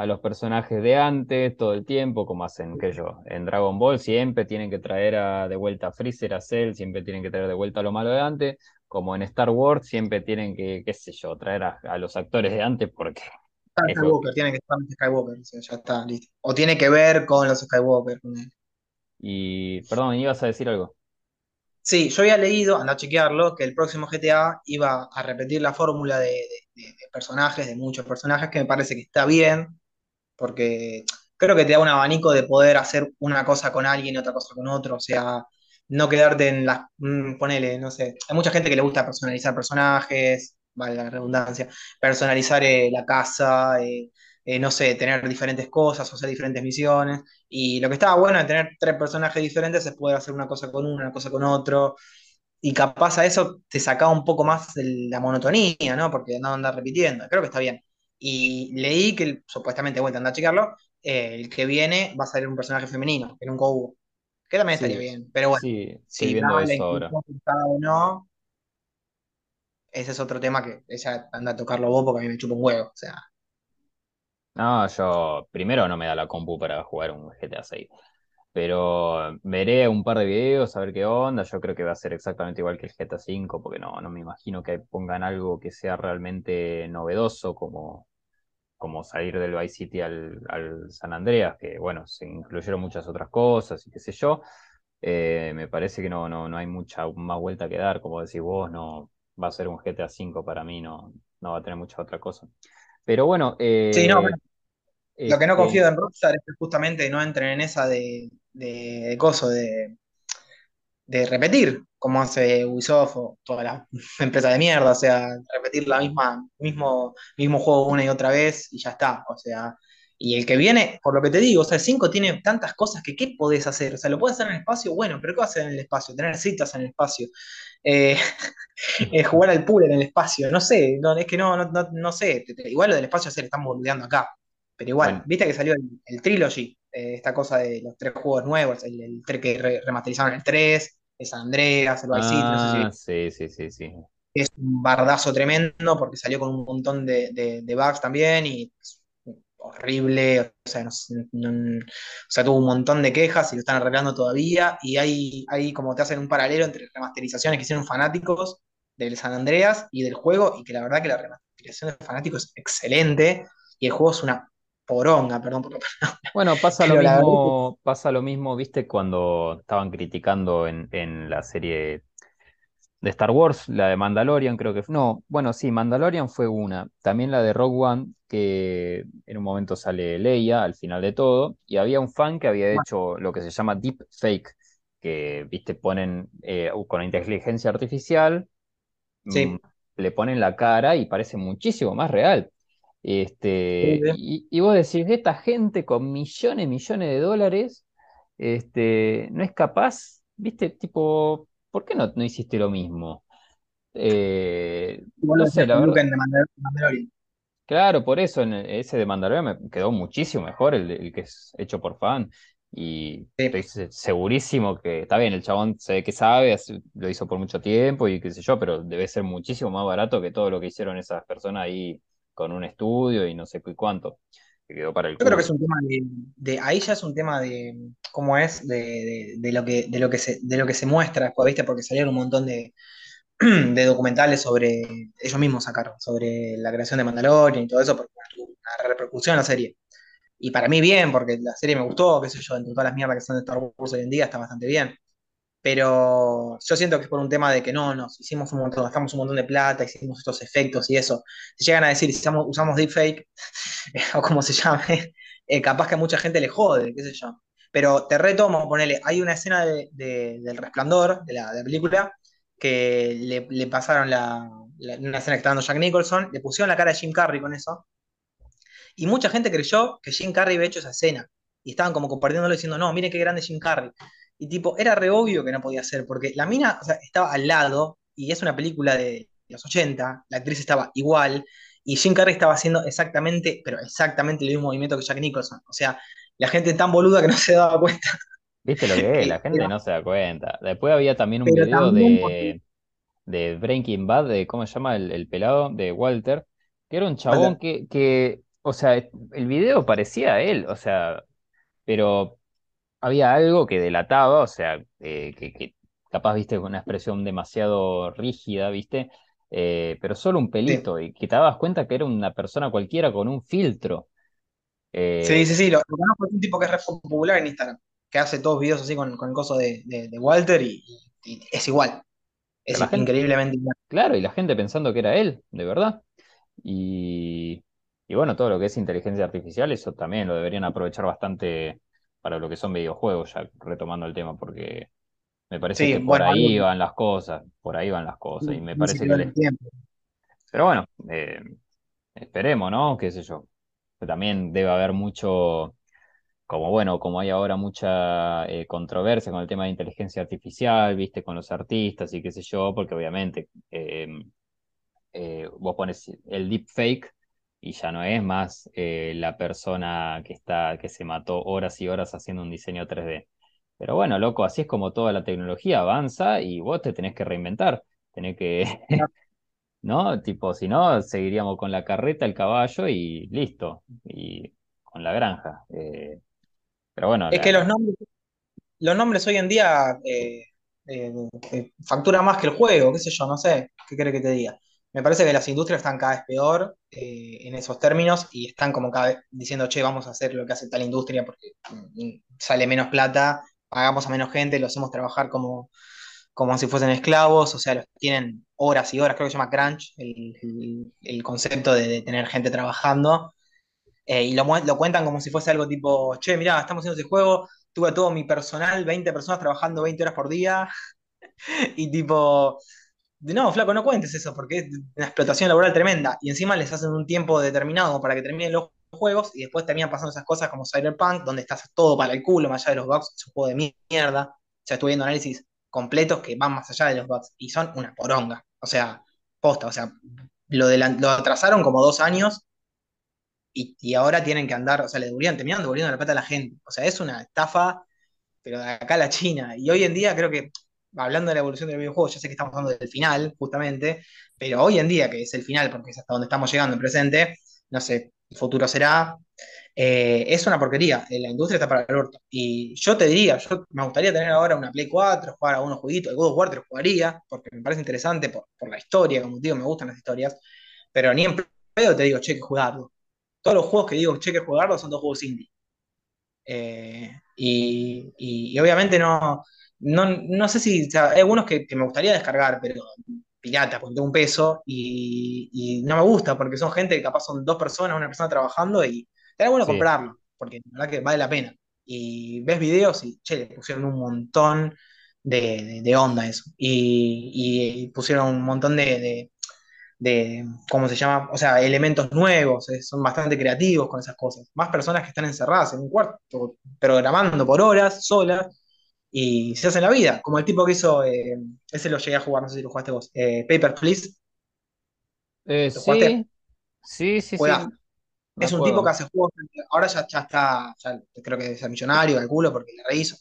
los personajes de antes todo el tiempo, como hacen, qué yo, en Dragon Ball siempre tienen que traer a, de vuelta a Freezer, a Cell, siempre tienen que traer de vuelta a lo malo de antes, como en Star Wars siempre tienen que, qué sé yo, traer a, los actores de antes porque... Skywalker, tiene que estar Skywalker, ya está, listo. O tiene que ver con los Skywalker. Y, perdón, ibas a decir algo. Sí, yo había leído, anda a chequearlo, que el próximo GTA iba a repetir la fórmula de, personajes, de muchos personajes, que me parece que está bien, porque creo que te da un abanico de poder hacer una cosa con alguien y otra cosa con otro, o sea, no quedarte en las, mm, ponele, no sé, hay mucha gente que le gusta personalizar personajes, vale la redundancia, personalizar eh, la casa, eh, eh, no sé, tener diferentes cosas o hacer diferentes misiones, y lo que estaba bueno de tener tres personajes diferentes es poder hacer una cosa con uno, una cosa con otro, y capaz a eso te sacaba un poco más de la monotonía, ¿no? Porque no andar repitiendo, creo que está bien. Y leí que supuestamente, vuelta a andar a checarlo, eh, el que viene va a salir un personaje femenino, que nunca hubo. Que también estaría Sí, bien. Pero bueno, sí, si viendo eso ahora. o no, ese es otro tema que ella anda a tocarlo vos porque a mí me chupa un huevo. O sea, No, yo primero no me da la compu para jugar un GTA 6, pero veré un par de videos a ver qué onda. Yo creo que va a ser exactamente igual que el GTA 5, porque no, no me imagino que pongan algo que sea realmente novedoso como, como salir del Vice City al, al San Andreas, que bueno, se incluyeron muchas otras cosas y qué sé yo. Eh, me parece que no, no, no hay mucha más vuelta que dar, como decís vos, no va a ser un GTA 5 para mí, no, no va a tener mucha otra cosa. Pero bueno, sí, no, eh, bueno, lo que no este, confío en Rockstar es que justamente no entren en esa de, de, de coso, de, de repetir, como hace Ubisoft o todas las empresas de mierda, o sea, repetir la misma, mismo, mismo juego una y otra vez y ya está, o sea, y el que viene, por lo que te digo, o sea, el 5 tiene tantas cosas que ¿qué podés hacer? O sea, lo puedes hacer en el espacio, bueno, pero ¿qué vas a hacer en el espacio? Tener citas en el espacio, eh, eh, jugar al pool en el espacio, no sé, no, es que no, no, no, no sé, igual lo del espacio se le están boludeando acá, pero igual, bueno, viste que salió el, el Trilogy, eh, esta cosa de los tres juegos nuevos, el, el que re- remasterizaron el 3 el San Andreas, el Vice City, no sé si ah, viste, sí, sí, sí, sí. es un bardazo tremendo porque salió con un montón de, de- de bugs también y horrible, o sea, no sé, no- o sea, tuvo un montón de quejas y lo están arreglando todavía y hay, hay como te hacen un paralelo entre remasterizaciones que hicieron fanáticos del San Andreas y del juego y que la verdad que la remasterización de fanáticos es excelente y el juego es una poronga, perdón por Bueno, pasa lo pero la mismo, pasa lo mismo, viste, cuando estaban criticando en, en la serie de Star Wars, la de Mandalorian, creo que. No, bueno, sí, Mandalorian fue una. También la de Rogue One, que en un momento sale Leia al final de todo, y había un fan que había hecho lo que se llama deep fake, que, viste, ponen eh, con inteligencia artificial, mm, sí, le ponen la cara y parece muchísimo más real. Este, sí. y, y vos decís, esta gente con millones, millones de dólares, este, no es capaz, viste, tipo, ¿por qué no, no hiciste lo mismo? Eh, no sé, la verdad, en Mandalorian. claro, por eso en ese de Mandalorian me quedó muchísimo mejor el, el que es hecho por fan. Y estoy Sí. segurísimo que está bien, el chabón se ve que sabe, lo hizo por mucho tiempo y qué sé yo, pero debe ser muchísimo más barato que todo lo que hicieron esas personas ahí con un estudio y no sé qué cuánto, que quedó para el Yo creo que es un tema de, de- ahí ya es un tema de cómo es, de, de- de lo que, de lo que se, de lo que se muestra después, ¿viste? Porque salieron un montón de, de documentales sobre, ellos mismos sacaron, sobre la creación de Mandalorian y todo eso, porque tuvo una repercusión en la serie. Y para mí bien, porque la serie me gustó, qué sé yo, entre todas las mierdas que son de Star Wars hoy en día, está bastante bien. Pero yo siento que es por un tema de que no, nos hicimos un montón, gastamos un montón de plata, hicimos estos efectos y eso. Si llegan a decir, usamos, usamos deepfake, o como se llame, eh, capaz que a mucha gente le jode, qué sé yo. Pero te retomo, ponele, hay una escena de, de- del Resplandor, de la, de la película, que le, le pasaron la, una escena que está dando Jack Nicholson, le pusieron la cara de Jim Carrey con eso, y mucha gente creyó que Jim Carrey había hecho esa escena. Y estaban como compartiéndolo diciendo, no, mire qué grande Jim Carrey. Y tipo, era re obvio que no podía ser, porque la mina, o sea, estaba al lado, y es una película de los 80, la actriz estaba igual, y Jim Carrey estaba haciendo exactamente, pero exactamente el mismo movimiento que Jack Nicholson. O sea, la gente tan boluda que no se daba cuenta. ¿Viste lo que es? La gente no se da cuenta. Después había también un pero video también de, de Breaking Bad, de cómo se llama el, el pelado, de Walter, que era un chabón Walter, que, que, o sea, el video parecía a él, o sea, pero había algo que delataba, o sea, eh, que, que capaz, viste, con una expresión demasiado rígida, viste, Eh, pero solo un Sí, pelito, y que te dabas cuenta que era una persona cualquiera con un filtro. sí, Eh, sí, sí, lo, lo conozco, es un tipo que es re popular en Instagram, que hace todos videos así con, con el coso de, de- de Walter y, es igual, es gente, increíblemente igual. claro, y la gente pensando que era él, de verdad. Y Y bueno, todo lo que es inteligencia artificial, eso también lo deberían aprovechar bastante para lo que son videojuegos, ya retomando el tema, porque me parece Sí, que por bueno, algo ahí van las cosas, por ahí van las cosas, y me parece que les... Pero bueno, eh, esperemos, ¿no? Qué sé yo. También debe haber mucho, como bueno, como hay ahora mucha eh, controversia con el tema de inteligencia artificial, viste, con los artistas y qué sé yo, porque obviamente eh, vos pones el deepfake y ya no es más eh, la persona que está, que se mató horas y horas haciendo un diseño 3D. Pero bueno, loco, así es como toda la tecnología avanza y vos te tenés que reinventar, tenés que, ¿no? Tipo, si no, seguiríamos con la carreta, el caballo y listo, y con la granja. Eh, pero bueno, Es la, que los nombres, los nombres hoy en día eh, eh, facturan más que el juego, qué sé yo, no sé, qué quiere que te diga. Me parece que las industrias están cada vez peor eh, en esos términos y están como cada vez diciendo, che, vamos a hacer lo que hace tal industria porque mm, sale menos plata, pagamos a menos gente, lo hacemos trabajar como, como si fuesen esclavos, o sea, los tienen horas y horas, creo que se llama crunch, el, el- el concepto de, de tener gente trabajando. Eh, y lo, lo cuentan como si fuese algo tipo, che, mirá, estamos haciendo ese juego, tuve a todo mi personal, 20 personas trabajando 20 horas por día, y tipo, no, flaco, no cuentes eso, porque es una explotación laboral tremenda, y encima les hacen un tiempo determinado para que terminen los juegos, y después terminan pasando esas cosas como Cyberpunk, donde estás todo para el culo, más allá de los bugs, es un juego de mierda, o sea, estuve viendo análisis completos que van más allá de los bugs, y son una poronga, o sea, posta, o sea, lo, delan- lo atrasaron como dos años y, y ahora tienen que andar, o sea, le devolvían, terminan devolviendo la plata a la gente. O sea, es una estafa, pero de acá a la China. Y hoy en día creo que, hablando de la evolución del videojuego, ya sé que estamos hablando del final, justamente, pero hoy en día, que es el final, porque es hasta donde estamos llegando en presente, no sé, el futuro será, eh, es una porquería. Eh, La industria está para el orto. Y yo te diría, me gustaría tener ahora una Play 4, jugar a unos jueguitos, el God of War te lo jugaría, porque me parece interesante por, por la historia, como digo, me gustan las historias, pero ni en pedo te digo, che, que jugarlo todos los juegos que digo, che, que jugarlos son dos juegos indie. Eh, y- y obviamente no, no, no sé si, o sea, hay algunos que, que me gustaría descargar, pero pirata, ponte un peso, y, y no me gusta, porque son gente que capaz son dos personas, una persona trabajando, y estaría bueno sí. comprarlo, porque la verdad que vale la pena. Y ves videos y, che, le pusieron un montón de, de- de onda eso. Y, y pusieron un montón de, de- de, ¿cómo se llama? O sea, elementos nuevos, eh, son bastante creativos con esas cosas. Más personas que están encerradas en un cuarto, programando por horas, solas, y se hacen la vida, como el tipo que hizo, eh, ese lo llegué a jugar, no sé si lo jugaste vos, eh, Paper Please, Eh, sí, sí, sí, me Es un tipo que hace juegos, ahora ya, ya está, ya creo que es millonario, calculo, porque le rehizo.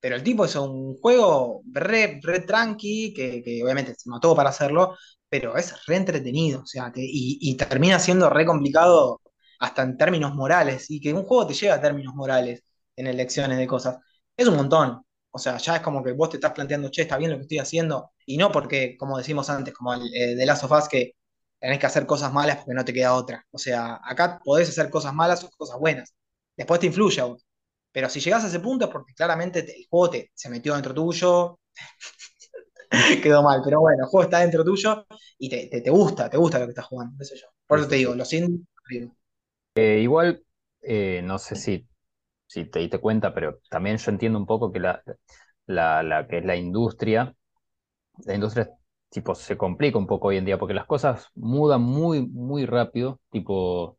Pero el tipo hizo un juego re, re tranqui, que, que obviamente se mató para hacerlo, pero es re entretenido, o sea, que- y, y termina siendo re complicado hasta en términos morales, y que un juego te lleva a términos morales en elecciones de cosas. Es un montón. O sea, ya es como que vos te estás planteando, che, está bien lo que estoy haciendo, y no porque, como decimos antes, como el eh, de Last of Us, que tenés que hacer cosas malas porque no te queda otra. O sea, acá podés hacer cosas malas o cosas buenas. Después te influye a vos. Pero si llegás a ese punto es porque claramente te- el juego te, se metió dentro tuyo, quedó mal, pero bueno, el juego está dentro tuyo y te, te, te gusta, te gusta lo que estás jugando, qué sé yo. Por eso te digo, los indies. Eh, igual, eh, no sé si, si te diste cuenta, pero también yo entiendo un poco que la, la, la que es la industria, la industria tipo se complica un poco hoy en día porque las cosas mudan muy, muy rápido, tipo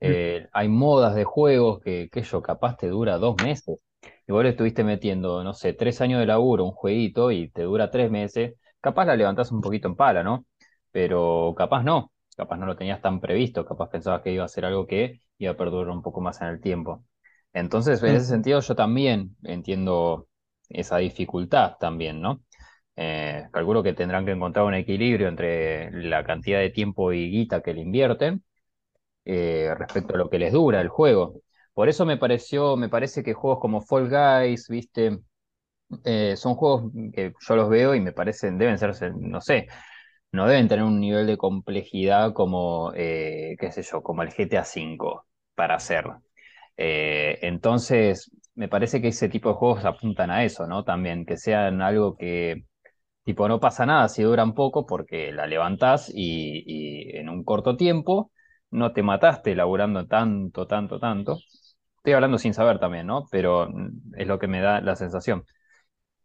eh, hay modas de juegos que, que yo capaz te dura dos meses. Y vos le estuviste metiendo, no sé, tres años de laburo, un jueguito y te dura tres meses, capaz la levantás un poquito en pala, ¿no? Pero capaz no, capaz no lo tenías tan previsto, capaz pensabas que iba a ser algo que iba a perdurar un poco más en el tiempo. Entonces, en ese Mm. sentido, yo también entiendo esa dificultad también, ¿no? Eh, calculo que tendrán que encontrar un equilibrio entre la cantidad de tiempo y guita que le invierten eh, respecto a lo que les dura el juego. Por eso me pareció, me parece que juegos como Fall Guys, viste, Eh, son juegos que yo los veo y me parecen, deben ser, no sé, no deben tener un nivel de complejidad como, qué sé yo, como el GTA V para hacer. Eh, entonces, me parece que ese tipo de juegos apuntan a eso, ¿no? También, que sean algo que, tipo, no pasa nada si duran poco porque la levantás y, en un corto tiempo no te mataste laburando tanto, tanto, tanto. Estoy hablando sin saber también, ¿no? Pero mm, es lo que me da la sensación.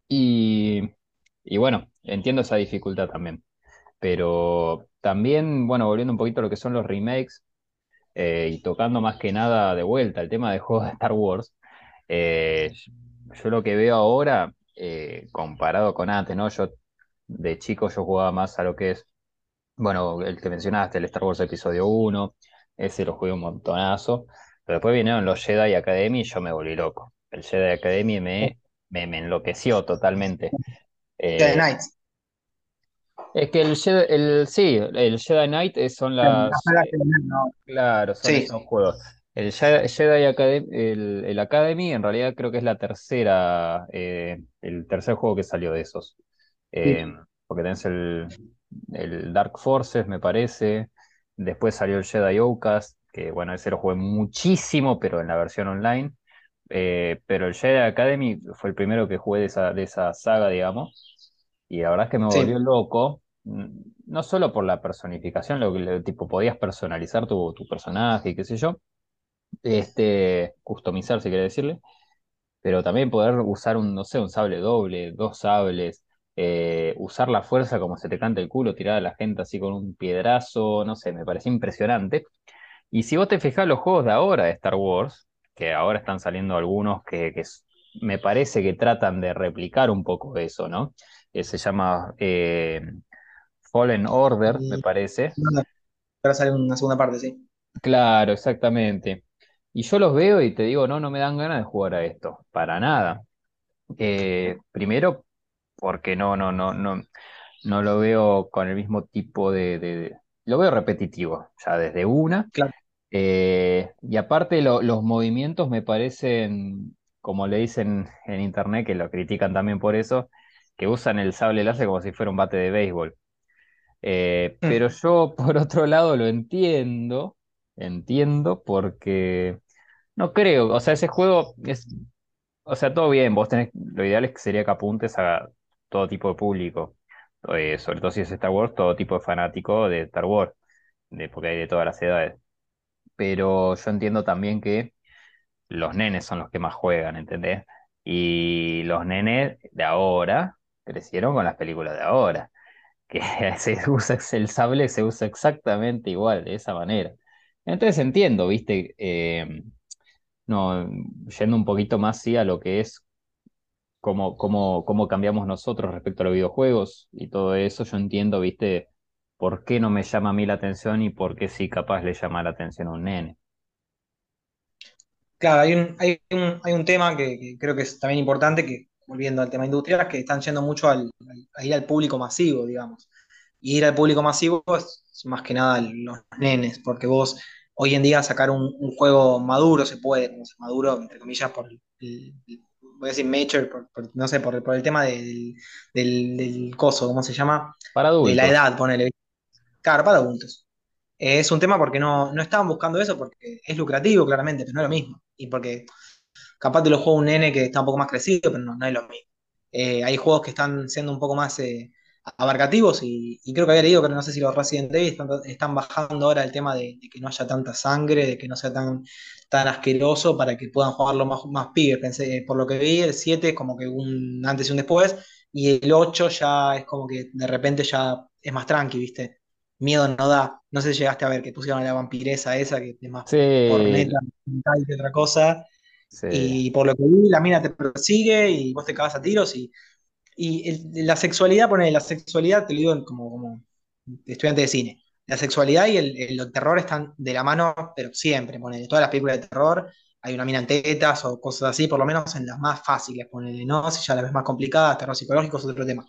Y, y bueno, entiendo esa dificultad también. Pero también, bueno, volviendo un poquito a lo que son los remakes eh, y tocando más que nada de vuelta el tema de juegos de Star Wars, eh, yo lo que veo ahora, eh, comparado con antes, ¿no? Yo de chico yo jugaba más a lo que es, bueno, el que mencionaste, el Star Wars Episodio 1, ese lo jugué un montonazo, pero después vinieron los Jedi Academy y yo me volví loco. El Jedi Academy me, me, me enloqueció totalmente. Jedi Knights. Es que el, Jedi- el sí, el Jedi Knight es- son La las, eh, no. claro, son Sí, esos juegos. El Jedi, Jedi Academy, el, el Academy en realidad creo que es la tercera, eh, el tercer juego que salió de esos. Eh, sí, porque tenés el, el Dark Forces, me parece. Después salió el Jedi Outcast, que bueno, ese lo jugué muchísimo, pero en la versión online. Eh, pero el Jedi Academy fue el primero que jugué de esa, de esa saga, digamos. Y la verdad es que me volvió sí. loco, mm, no solo por la personificación, lo que tipo podías personalizar tu, tu personaje y qué sé yo, este, customizar si querés decirle, pero también poder usar un, no sé, un sable doble, dos sables, eh, usar la fuerza como se te canta el culo, tirar a la gente así con un piedrazo, no sé, me parecía impresionante. Y si vos te fijás los juegos de ahora de Star Wars, que ahora están saliendo algunos que, que me parece que tratan de replicar un poco eso, ¿no? Que se llama eh, Fallen Order, me parece. ahora sale una segunda parte, sí. Claro, exactamente. Y yo los veo y te digo, no, no me dan ganas de jugar a esto, para nada. Eh, primero, porque no, no, no, no, no lo veo con el mismo tipo de, de- Lo veo repetitivo, ya desde una. Claro. Eh, y aparte lo- los movimientos me parecen, como le dicen en internet, que lo critican también por eso, que usan el sable láser como si fuera un bate de béisbol. Eh, Mm, pero yo por otro lado lo entiendo, entiendo porque no creo, o sea, ese juego es, o sea, todo bien, vos tenés, lo ideal es que sería que apuntes a todo tipo de público, Eh, sobre todo si es Star Wars, todo tipo de fanático de Star Wars, de, porque hay de todas las edades. Pero yo entiendo también que los nenes son los que más juegan, ¿entendés? Y los nenes de ahora crecieron con las películas de ahora, que se usa el sable, se usa exactamente igual, de esa manera. Entonces entiendo, ¿viste? Eh, no, yendo un poquito más sí, a lo que es cómo, cómo, cómo cambiamos nosotros respecto a los videojuegos y todo eso, yo entiendo, ¿viste? ¿Por qué no me llama a mí la atención y por qué sí capaz le llama la atención a un nene? Claro, hay un, hay un, hay un tema que creo que es también importante, que volviendo al tema industrial, que están yendo mucho al, al- a ir al público masivo, digamos. Y ir al público masivo es, es más que nada los nenes, porque vos hoy en día sacar un, un juego maduro se puede, como se maduro, entre comillas, por el, voy a decir mature, por, por- no sé, por, el- por el tema del, del, del coso, ¿cómo se llama? Para De la adultos. edad, ponele. Claro, para adultos. Eh, es un tema porque no, no estaban buscando eso, porque es lucrativo, claramente, pero no es lo mismo. Y porque capaz te lo juega un nene que está un poco más crecido, pero no, no es lo mismo. Eh, hay juegos que están siendo un poco más eh, abarcativos y, y creo que había leído, pero no sé si los Resident Evil están, están bajando ahora el tema de, de que no haya tanta sangre, de que no sea tan, tan asqueroso para que puedan jugarlo más, más pibes. Pensé, por lo que vi, el 7 es como que un antes y un después, y el 8 ya es como que de repente ya es más tranqui, ¿viste? Miedo no da. No sé si llegaste a ver que pusieron a la vampiresa esa, que es más Sí, corneta que otra cosa. Y por lo que vi, la mina te persigue y vos te cagas a tiros. Y, y la sexualidad, pone la sexualidad, te lo digo como, como estudiante de cine. La sexualidad y el, el terror están de la mano, pero siempre, pone todas las películas de terror hay una mina en tetas o cosas así, por lo menos en las más fáciles, ponele, ¿no? Si ya las ves más complicadas, terror psicológico es otro tema.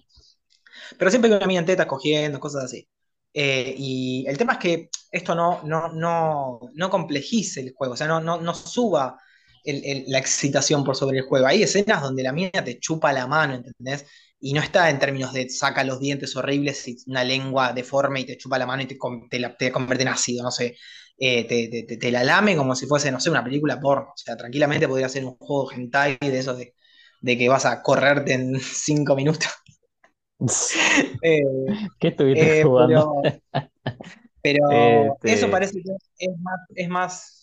Pero siempre hay una mina en tetas cogiendo, cosas así. Eh, y el tema es que esto no, no, no, no complejice el juego, o sea, no, no, no suba el- el- la excitación por sobre el juego. Hay escenas donde la mina te chupa la mano, ¿entendés? Y no está en términos de saca los dientes horribles y una lengua deforme y te chupa la mano y te, te, la- te convierte en ácido, no sé. Eh, te, te- te- te la lame como si fuese, no sé, una película porno. O sea, tranquilamente podría ser un juego hentai de esos de, de que vas a correrte en cinco minutos. Eh, ¿Qué estuviste eh, jugando? pero Pero eso Este, parece que es más, es más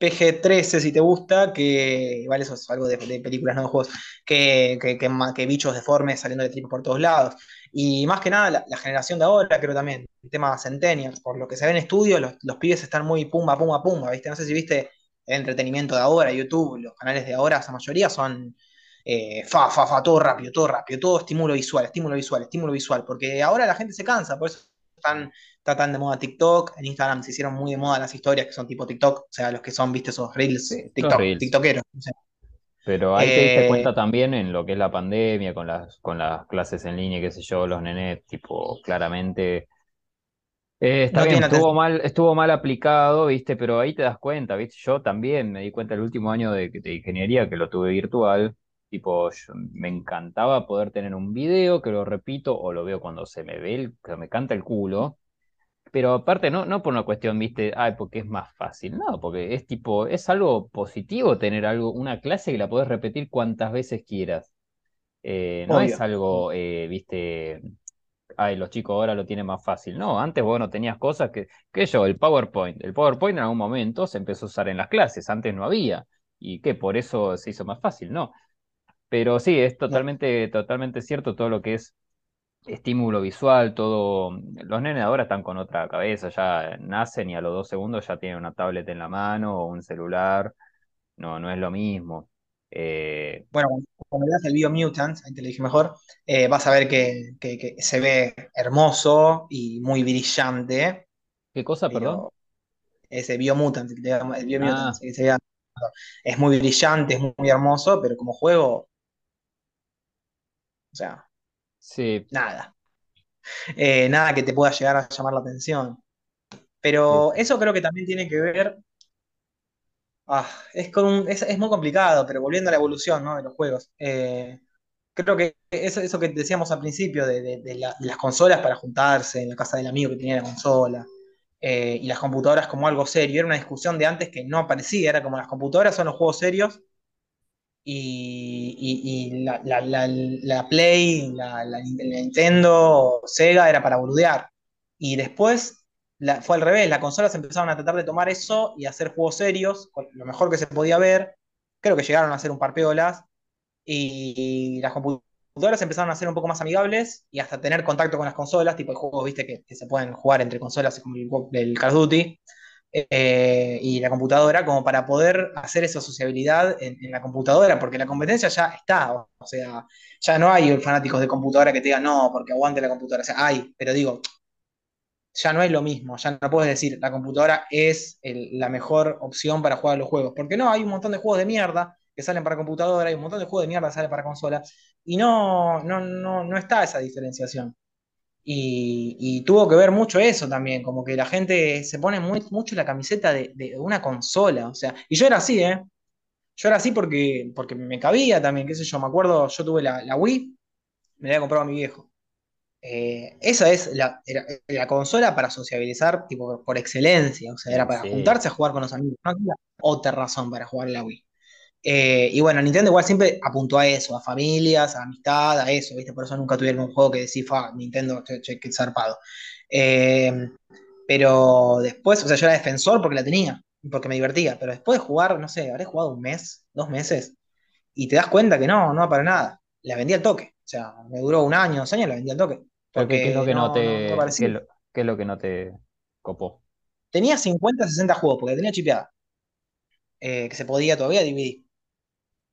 PG-13 si te gusta, que igual eso es algo de, películas, no de juegos, que, que, que bichos deformes saliendo de tripos por todos lados. Y más que nada la, generación de ahora, creo también, el tema Centennials, por lo que se ve en estudios, los, los pibes están muy pumba, pumba, pumba, ¿viste? No sé si viste el entretenimiento de ahora, YouTube, los canales de ahora, esa mayoría son eh, fa, fa, fa, todo rápido, todo rápido, todo estímulo visual, estímulo visual, estímulo visual, porque ahora la gente se cansa, por eso están está tan de moda TikTok, en Instagram se hicieron muy de moda las historias que son tipo TikTok, o sea, los que son, viste, esos reels, TikTok, reels. TikTokeros. o sea. Pero ahí te diste Eh, cuenta también en lo que es la pandemia, con las, con las clases en línea, qué sé yo, los nenes, tipo, claramente Eh, está no bien, estuvo mal, estuvo mal aplicado, ¿viste? Pero ahí te das cuenta, ¿viste? Yo también me di cuenta el último año de, de ingeniería que lo tuve virtual, tipo, yo- me encantaba poder tener un video que lo repito o lo veo cuando se me ve, el, que me canta el culo, pero aparte no, no por una cuestión, ¿viste? Ay, porque es más fácil, no, porque es tipo, es algo positivo tener algo, una clase que la podés repetir cuantas veces quieras. Eh, no es algo, eh, ¿viste? ay, los chicos ahora lo tienen más fácil. No, antes vos no tenías cosas que, que yo, el PowerPoint. El PowerPoint en algún momento se empezó a usar en las clases, antes no había. ¿Y qué? Por eso se hizo más fácil, ¿no? Pero sí, es totalmente, totalmente cierto todo lo que es estímulo visual, todo. Los nenes ahora están con otra cabeza, ya nacen y a los dos segundos ya tienen una tablet en la mano o un celular. No, no es lo mismo. Eh, Bueno, cuando veas el Biomutant, ahí te lo dije mejor, eh, vas a ver que, que- que se ve hermoso y muy brillante, ¿qué cosa, perdón? ese Biomutant, el Biomutant, Ah, se es muy brillante, es muy hermoso, pero como juego, o sea, sí, nada. Eh, nada que te pueda llegar a llamar la atención. Pero eso creo que también tiene que ver Ah, es, con un- es, es muy complicado, pero volviendo a la evolución, ¿no? de los juegos. eh, creo que eso, eso que decíamos al principio de, de- de la- de las consolas para juntarse en la casa del amigo que tenía la consola eh, y las computadoras como algo serio, era una discusión de antes que no aparecía, era como las computadoras son los juegos serios y, y- y la, la- la- la Play, la, Nintendo, Sega era para boludear. Y después fue al revés, las consolas empezaron a tratar de tomar eso y hacer juegos serios, lo mejor que se podía ver. Creo que llegaron a hacer un par peolas y las computadoras empezaron a ser un poco más amigables y hasta tener contacto con las consolas, tipo de juegos, viste, que, que se pueden jugar entre consolas, como el, el Call of Duty eh, y la computadora como para poder hacer esa sociabilidad en, la computadora, porque la competencia ya está, o, sea, ya no hay fanáticos de computadora que te digan no, porque aguante la computadora, o sea, hay, pero digo, ya no es lo mismo, ya no puedes decir la computadora es la mejor opción para jugar los juegos, porque no, hay un montón de juegos de mierda que salen para computadora, hay un montón de juegos de mierda que salen para consola, y no, no, no, no está esa diferenciación. Y, y, tuvo que ver mucho eso también, como que la gente se pone muy, mucho la camiseta de, de, una consola, o sea, y yo era así, ¿eh? Yo era así porque, porque me cabía también, qué sé yo, me acuerdo, yo tuve la, la Wii, me la había comprado a mi viejo. Eh, esa es la, era, la, consola para sociabilizar tipo, por excelencia, o sea, era para sí. juntarse a jugar con los amigos, no había otra razón para jugar la Wii. Eh, y bueno, Nintendo igual siempre apuntó a eso, a familias, a amistad, a eso, ¿viste? Por eso nunca tuvieron un juego que decís, fa, Nintendo, che, che, qué zarpado. Eh, pero después, o sea, yo era defensor porque la tenía, porque me divertía, pero después de jugar, no sé, habré jugado un mes, dos meses, y te das cuenta que no, no para nada. La vendí al toque. O sea, me duró un año, dos años, la vendí al toque. Pero ¿qué, es lo Porque que no no, no, no te, qué parecía. es lo, qué es lo que no te copó? Tenía 50, 60 juegos, porque la tenía chipeada. eh, que se podía todavía dividir.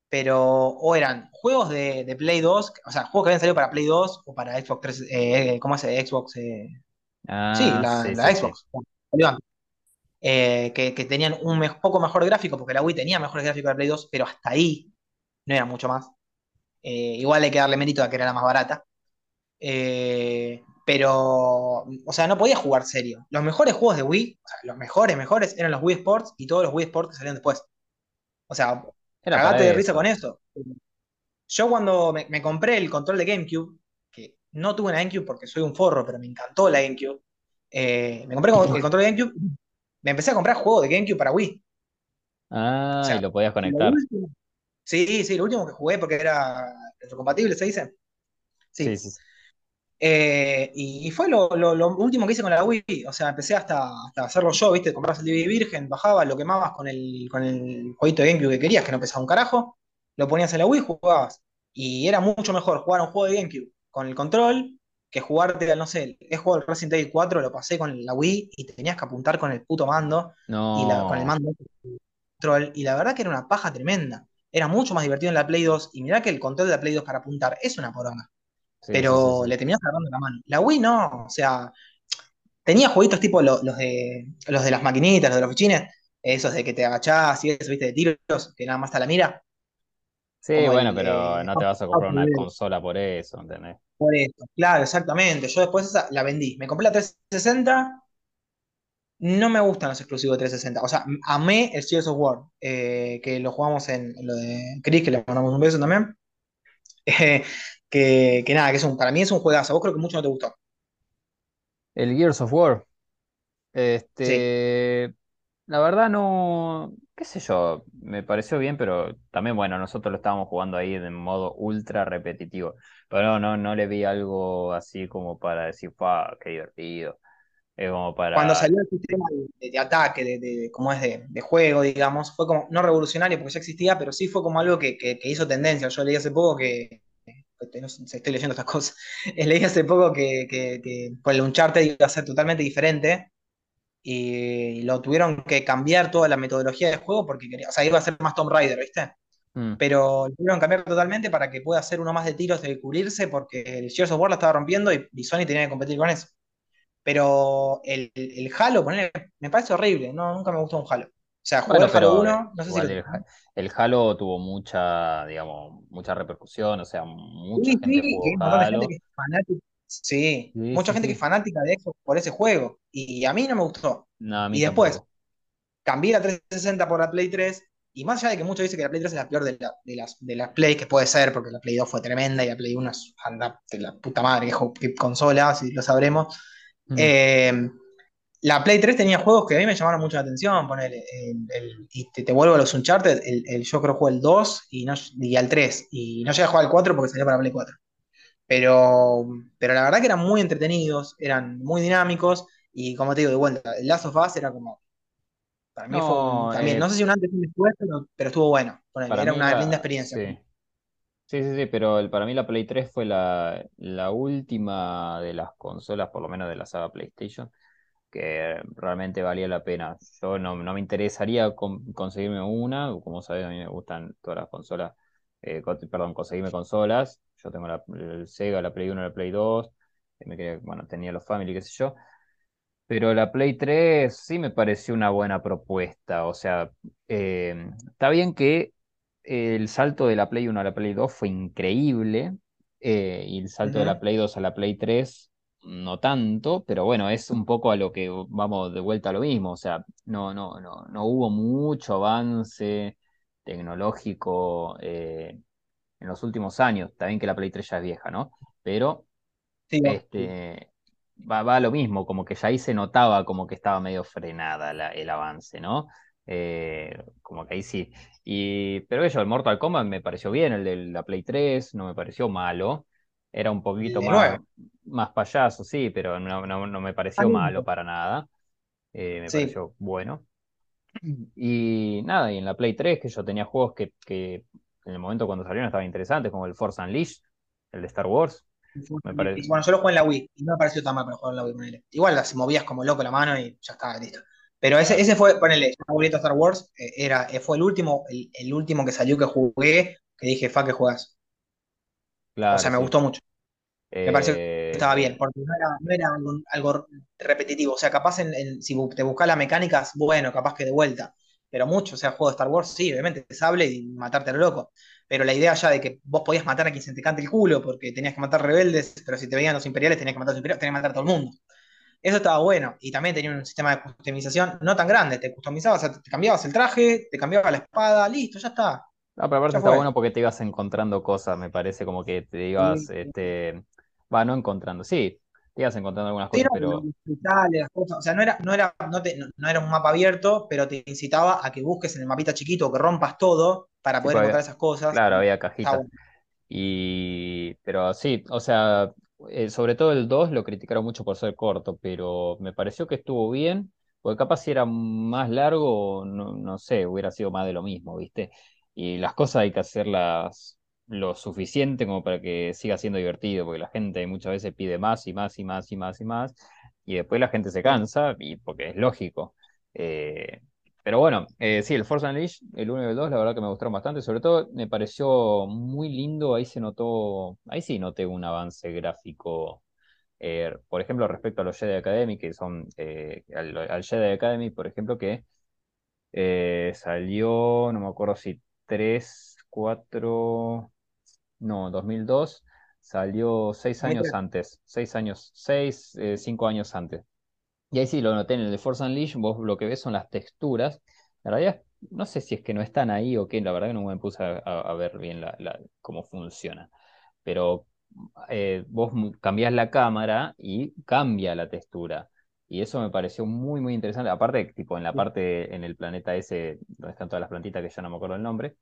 Pero o eran juegos de, de Play 2, o sea, juegos que habían salido para Play 2 o para Xbox 3, eh, ¿cómo es? Xbox? eh, sí, Ah, la, sí, la sí. Xbox. Eh, que, que tenían un me- poco mejor gráfico, porque la Wii tenía mejores gráficos que la Play 2, pero hasta ahí no era mucho más. Igual hay que darle mérito a que era la más barata. Pero, o sea, no podía jugar serio. Los mejores juegos de Wii, o sea, los mejores, mejores, eran los Wii Sports y todos los Wii Sports que salieron después. O sea, Era cagate de risa con eso. Yo cuando me, me compré el control de GameCube, que no tuve una GameCube porque soy un forro, pero me encantó la GameCube, eh, me compré el control de GameCube, me empecé a comprar juegos de GameCube para Wii. O Ah, y sea, lo podías lo conectar. último- sí, sí, lo último que jugué porque era retrocompatible, se dice. Sí, Sí. sí. Eh, y, y fue lo, lo- lo último que hice con la Wii. O sea, empecé hasta, hasta hacerlo yo, ¿viste? Comprabas el DVD virgen, bajabas, lo quemabas con el, con el jueguito de GameCube que querías, que no pesaba un carajo, lo ponías en la Wii y jugabas. Y era mucho mejor jugar un juego de GameCube con el control que jugarte, no sé, he jugado el Resident Evil 4, lo pasé con la Wii y tenías que apuntar con el puto mando y la, con el No, mando control. Y la verdad que era una paja tremenda. Era mucho más divertido en la Play 2. Y mirá que el control de la Play 2 para apuntar es una poronga sí, sí, sí, pero sí. le terminás agarrando la mano. La Wii no, o sea, tenía jueguitos tipo lo- los de los de las maquinitas, los de los fichines, esos de que te agachás y eso, viste, de tiros, que nada más está la mira, Sí, como bueno, el pero eh, no te vas a comprar una consola por eso, ¿entendés? por eso. Claro, exactamente. Yo después esa la vendí. Me compré la 360. No me gustan los exclusivos de 360. O sea, amé el Gears of War, eh, que lo jugamos en, en lo de Chris, que le mandamos un beso también. Eh, que, que nada, que es un, para mí es un juegazo. Vos creo que mucho no te gustó. El Gears of War, Sí. este, la verdad no, qué sé yo, me pareció bien, pero también, bueno, nosotros lo estábamos jugando ahí de modo ultra repetitivo, pero no, no, no le vi algo así como para decir, ¡pa, qué divertido! Como cuando salió el sistema de, de ataque, de, de, como es de, de, juego, digamos, fue como, no revolucionario porque ya existía, pero sí fue como algo que, que, que hizo tendencia. Yo leí hace poco que, no sé, estoy leyendo estas cosas, leí hace poco que, que, que con el Uncharted iba a ser totalmente diferente y lo tuvieron que cambiar toda la metodología del juego porque quería, o sea, iba a ser más Tomb Raider, ¿viste? mm, Pero lo tuvieron que cambiar totalmente para que pueda hacer uno más de tiros de cubrirse porque el Gears of War la estaba rompiendo y, y Sony tenía que competir con eso. Pero el, el Halo, ponele, me parece horrible, no, nunca me gustó un Halo. O sea, jugué bueno, el Halo pero eh, uno no sé si el, el Halo tuvo mucha, digamos, mucha repercusión, o sea, mucha Sí, gente sí, jugó de gente que Halo, es fanática. Sí, sí, mucha gente que es fanática de eso por ese juego. Y a mí no me gustó. no, a mí Y después, tampoco. cambié la 360 por la Play 3. Y más allá de que muchos dicen que la Play 3 es la peor de, la- de las, de las Play, que puede ser, porque la Play 2 fue tremenda y la Play 1 es anda de la puta madre, que consola, si lo sabremos. Mm. Eh, La Play 3 tenía juegos que a mí me llamaron mucho la atención, ponele, el, el- y te, te vuelvo a los Uncharted, el, el- yo creo que jugué el 2 y, no, y al 3, y no llegué a jugar al 4 porque salió para Play 4. Pero, pero la verdad que eran muy entretenidos, eran muy dinámicos, y como te digo, de vuelta, el Last of Us era como, para mí fue un, No, también, eh, no sé si un antes y un después, pero, pero estuvo bueno, ponele, era una linda la, experiencia. sí. Sí, sí, sí, pero para mí la Play 3 fue la, última de las consolas, por lo menos de la saga PlayStation, que realmente valía la pena. Yo no, no me interesaría con- conseguirme una, como sabes, a mí me gustan todas las consolas, eh, perdón, conseguirme consolas. Yo tengo la, Sega, la Play 1, la Play 2, eh, bueno, tenía los Family, qué sé yo. Pero la Play 3 sí me pareció una buena propuesta. O sea, eh, está bien que el salto de la Play 1 a la Play 2 fue increíble. eh, y el salto de la. Play 2 a la Play 3 no tanto, pero bueno, es un poco a lo que vamos de vuelta a lo mismo. O sea, no, no, no, no hubo mucho avance tecnológico eh, en los últimos años. Está bien que la Play 3 ya es vieja, ¿no? Pero sí. este, va, va a lo mismo, como que ya ahí se notaba como que estaba medio frenada la- el avance, ¿no? Eh, como que ahí sí. Y, pero eso, el Mortal Kombat me pareció bien, el de la Play 3, no me pareció malo. Era un poquito más, 9. más payaso, sí, pero no, no, no me pareció malo para nada. Eh, me Sí. pareció bueno. Y nada, y en la Play 3, que yo tenía juegos que, que en el momento cuando salieron estaban interesantes, como el Force Unleashed, el de Star Wars. Me parece. Bueno, yo lo jugué en la Wii y no me pareció tan mal para jugar en la Wii. Igual las movías como loco la mano y ya estaba listo. Pero ese, ese fue, ponele, favorito Star Wars, eh, era, eh, fue el último, el, el último que salió que jugué, que dije, fa que juegas. O Claro, sea, me sí. gustó mucho. Me pareció que estaba bien, Eh, porque no era, no era algo, algo repetitivo. O sea, capaz en, en- si te buscas las mecánicas, bueno, capaz que de vuelta. Pero mucho, o sea, juego de Star Wars, sí, obviamente, sable y matarte a lo loco. Pero la idea ya de que vos podías matar a quien se te cante el culo, porque tenías que matar rebeldes, pero si te veían los imperiales, tenías que matar a los imperiales, tenías que matar a todo el mundo. Eso estaba bueno. Y también tenía un sistema de customización no tan grande. Te customizabas, o sea, te cambiabas el traje, te cambiabas la espada, listo, ya está. No, pero aparte está bueno porque te ibas encontrando cosas, me parece como que te ibas, Sí, este, va, no encontrando, sí, te ibas encontrando algunas cosas, pero cosas, o sea, no era, no era, no te- no- era un mapa abierto, pero te incitaba a que busques en el mapita chiquito, que rompas todo para poder encontrar había- esas cosas. claro, había cajitas. bueno. Y, pero sí, o sea, eh, sobre todo el 2 lo criticaron mucho por ser corto, pero me pareció que estuvo bien, porque capaz si era más largo, no, no sé, hubiera sido más de lo mismo, ¿viste? Y las cosas hay que hacerlas lo suficiente como para que siga siendo divertido, porque la gente muchas veces pide más y más y más y más y más, y después la gente se cansa, y porque es lógico. Eh, pero bueno, eh, sí, el Force Unleashed, el 1 y el 2, la verdad que me gustaron bastante. Sobre todo me pareció muy lindo, ahí se notó, ahí sí noté un avance gráfico. eh, por ejemplo, respecto a los Jedi Academy, que son eh, al, al Jedi Academy, por ejemplo, que eh, salió, no me acuerdo si 3 4 no, 2002, salió 6 años antes, 6 años, 6 5 años antes. Y ahí sí lo noté en el de Force Unleashed, vos lo que ves son las texturas. La realidad, no sé si es que no están ahí o qué, la verdad que no me puse a, ver bien la, la- cómo funciona. Pero eh, vos cambiás la cámara y cambia la textura. Y eso me pareció muy, muy interesante. Aparte, tipo en la parte, en el planeta ese, donde están todas las plantitas que ya no me acuerdo el nombre.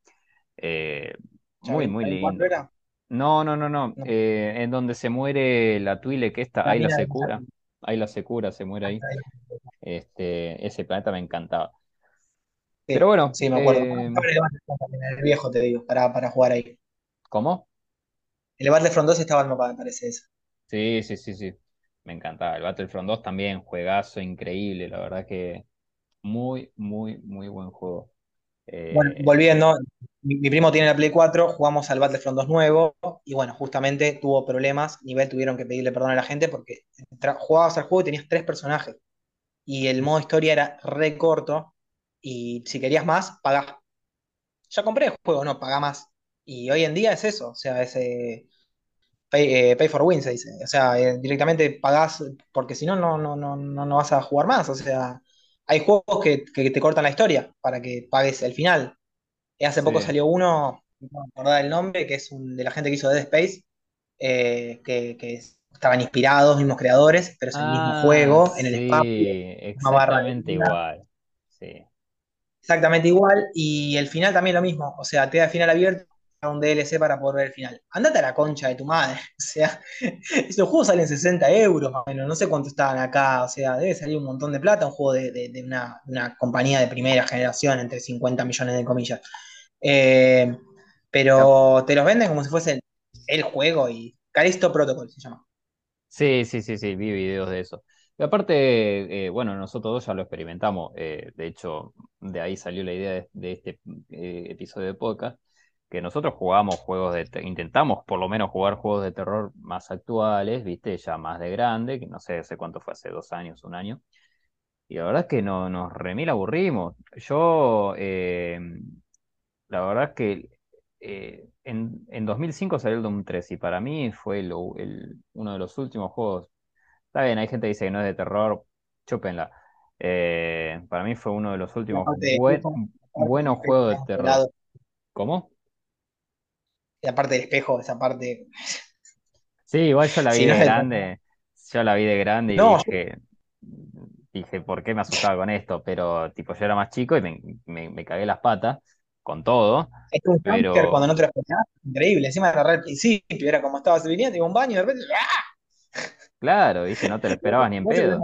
eh, muy, muy ¿Yavin 4 lindo. era? No, no, no, no. No, eh, en donde se muere la Twile que está, ahí la Secura. Ahí la Secura se muere ahí. Este, ese planeta me encantaba. Pero bueno, sí, me acuerdo. eh, el viejo, te digo, para, para jugar ahí. ¿cómo? El Battlefront 2 estaba el mapa, me parece eso. Sí, sí, sí, sí. Me encantaba. El Battlefront 2 también, juegazo increíble. La verdad que muy, muy, muy buen juego. Bueno, Eh, volviendo, mi, mi primo tiene la Play 4, jugamos al Battlefront 2 nuevo y bueno, justamente tuvo problemas, nivel tuvieron que pedirle perdón a la gente porque jugabas al juego y tenías tres personajes y el modo historia era re corto y si querías más, pagás. Ya compré el juego, no, pagá más. Y hoy en día es eso, o sea, es eh, pay, eh, pay for win se dice, o sea, eh, directamente pagás porque si no, no, no, no no vas a jugar más, o sea, hay juegos que, que te cortan la historia para que pagues el final. Hace poco sí. salió uno, no me acordaba el nombre, que es un, de la gente que hizo Dead Space, eh, que, que estaban inspirados, mismos creadores, pero es el mismo Ah, juego en el espacio, exactamente igual. Sí, exactamente igual, y el final también lo mismo, o sea, te da final abierto un DLC para poder ver el final. Andate a la concha de tu madre, o sea, esos juegos salen 60 euros más o menos, no sé cuánto estaban acá, o sea, debe salir un montón de plata, un juego de, de- una, una compañía de primera generación, entre 50 millones de comillas. Eh, pero te los venden como si fuese el, juego y Callisto Protocol se llama. sí, sí, sí, sí, vi videos de eso. Y aparte, eh, bueno, nosotros dos ya lo experimentamos. eh, de hecho, de ahí salió la idea de, este episodio de podcast, que nosotros jugamos juegos de, te- intentamos por lo menos jugar juegos de terror más actuales, viste, ya más de grande, que no sé hace cuánto fue, hace dos años, un año. Y la verdad es que no, nos remil aburrimos. Yo, eh, la verdad es que eh, en, en 2005 salió el Doom 3 y para mí fue el- uno de los últimos juegos. Está bien, hay gente que dice que no es de terror, chúpenla. Eh, para mí fue uno de los últimos buen- buenos juegos de terror. ¿Cómo? La parte del espejo, esa parte. Sí, igual yo la vi de grande, yo la vi de grande y No, yo, dije, dije, ¿por qué me asustaba con esto? Pero tipo, yo era más chico y me, me, me cagué las patas con todo, es un jumpscare cuando pero no te lo esperás, increíble. Encima agarré al principio, era como estabas viniendo, iba un baño y de repente. ¡ah! claro, viste, no te lo esperabas ni en pedo.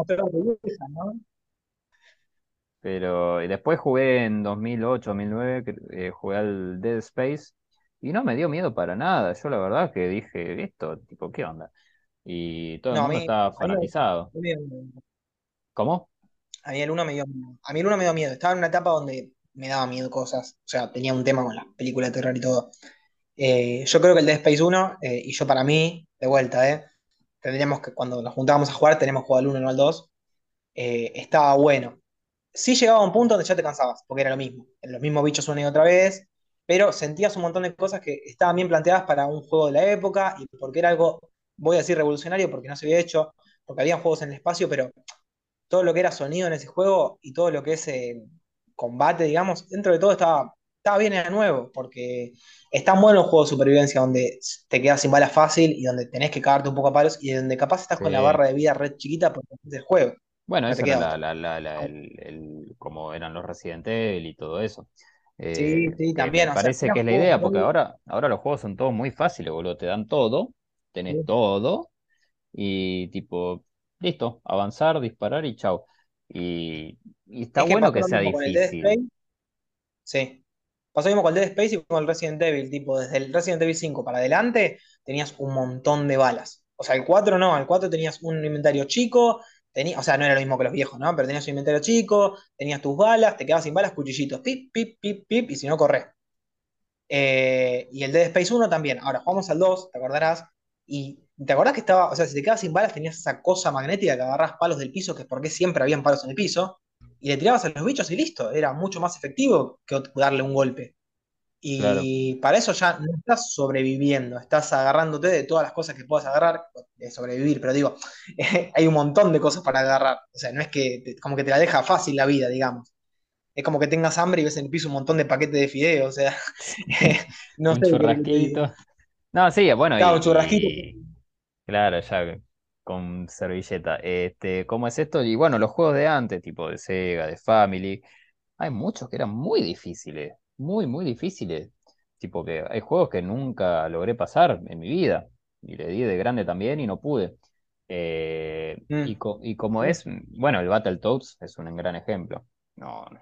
Pero y después jugué en 2008, 2009, que, eh, jugué al Dead Space y no me dio miedo para nada. Yo la verdad que dije, esto, tipo, ¿qué onda? Y todo el No, mundo mí, estaba fanatizado. me- ¿Cómo? A mí el uno me dio miedo. A mí el uno me dio miedo. Estaba en una etapa donde me daba miedo cosas. O sea, tenía un tema con las películas de terror y todo. Eh, yo creo que el Dead Space uno eh, y yo para mí, de vuelta, ¿eh? Tendríamos que, cuando nos juntábamos a jugar, tenemos jugar al uno no al 2. eh, estaba bueno. Sí llegaba a un punto donde ya te cansabas, porque era lo mismo. Los mismos bichos una y otra vez, pero sentías un montón de cosas que estaban bien planteadas para un juego de la época y porque era algo, voy a decir revolucionario, porque no se había hecho, porque había juegos en el espacio, pero todo lo que era sonido en ese juego y todo lo que es eh, combate, digamos, dentro de todo estaba, estaba bien, era nuevo, porque están buenos los juegos de supervivencia donde te quedas sin balas fácil y donde tenés que cagarte un poco a palos y donde capaz estás con la barra de vida red chiquita porque es el juego, Bueno, no esa era la, la, la- el, el- como eran los Resident Evil y todo eso. Sí, Eh, sí, me también, sea, parece que es la idea, porque muy... ahora, ahora los juegos son todos muy fáciles, boludo. Te dan todo, tenés todo, y tipo, listo, avanzar, disparar y chau. Y, y está Es bueno que sea difícil. Sí. Pasó lo mismo con el Dead Space y con el Resident Evil. Tipo, desde el Resident Evil 5 para adelante tenías un montón de balas. O sea, el 4 no, el 4 tenías un inventario chico. Tenía, o sea, no era lo mismo que los viejos, ¿no? Pero tenías un inventario chico, tenías tus balas, te quedabas sin balas, cuchillitos, pip, pip, pip, pip, y si no, corres. Eh, y el Dead Space 1 también. Ahora jugamos al 2, te acordarás. Y te acordás que estaba, o sea, si te quedabas sin balas, tenías esa cosa magnética que agarrás palos del piso, que es porque siempre habían palos en el piso, y le tirabas a los bichos y listo. Era mucho más efectivo que darle un golpe. Claro. Y para eso ya no estás sobreviviendo, estás agarrándote de todas las cosas que puedas agarrar, de sobrevivir, pero digo, hay un montón de cosas para agarrar. O sea, no es que te- como que te la deja fácil la vida, digamos. Es como que tengas hambre y ves en el piso un montón de paquetes de fideos, o sea, no Un sé que churrasquito. No, sí, bueno, Claro, y, churrasquito. y claro, ya con servilleta. Este, ¿cómo es esto? Y bueno, los juegos de antes, tipo de Sega, de Family, hay muchos que eran muy difíciles, muy, muy difíciles. Tipo que hay juegos que nunca logré pasar en mi vida. Y le di de grande también y no pude. Eh, y, Mm. co- y como es, bueno, el Battletoads es un gran ejemplo. No, no.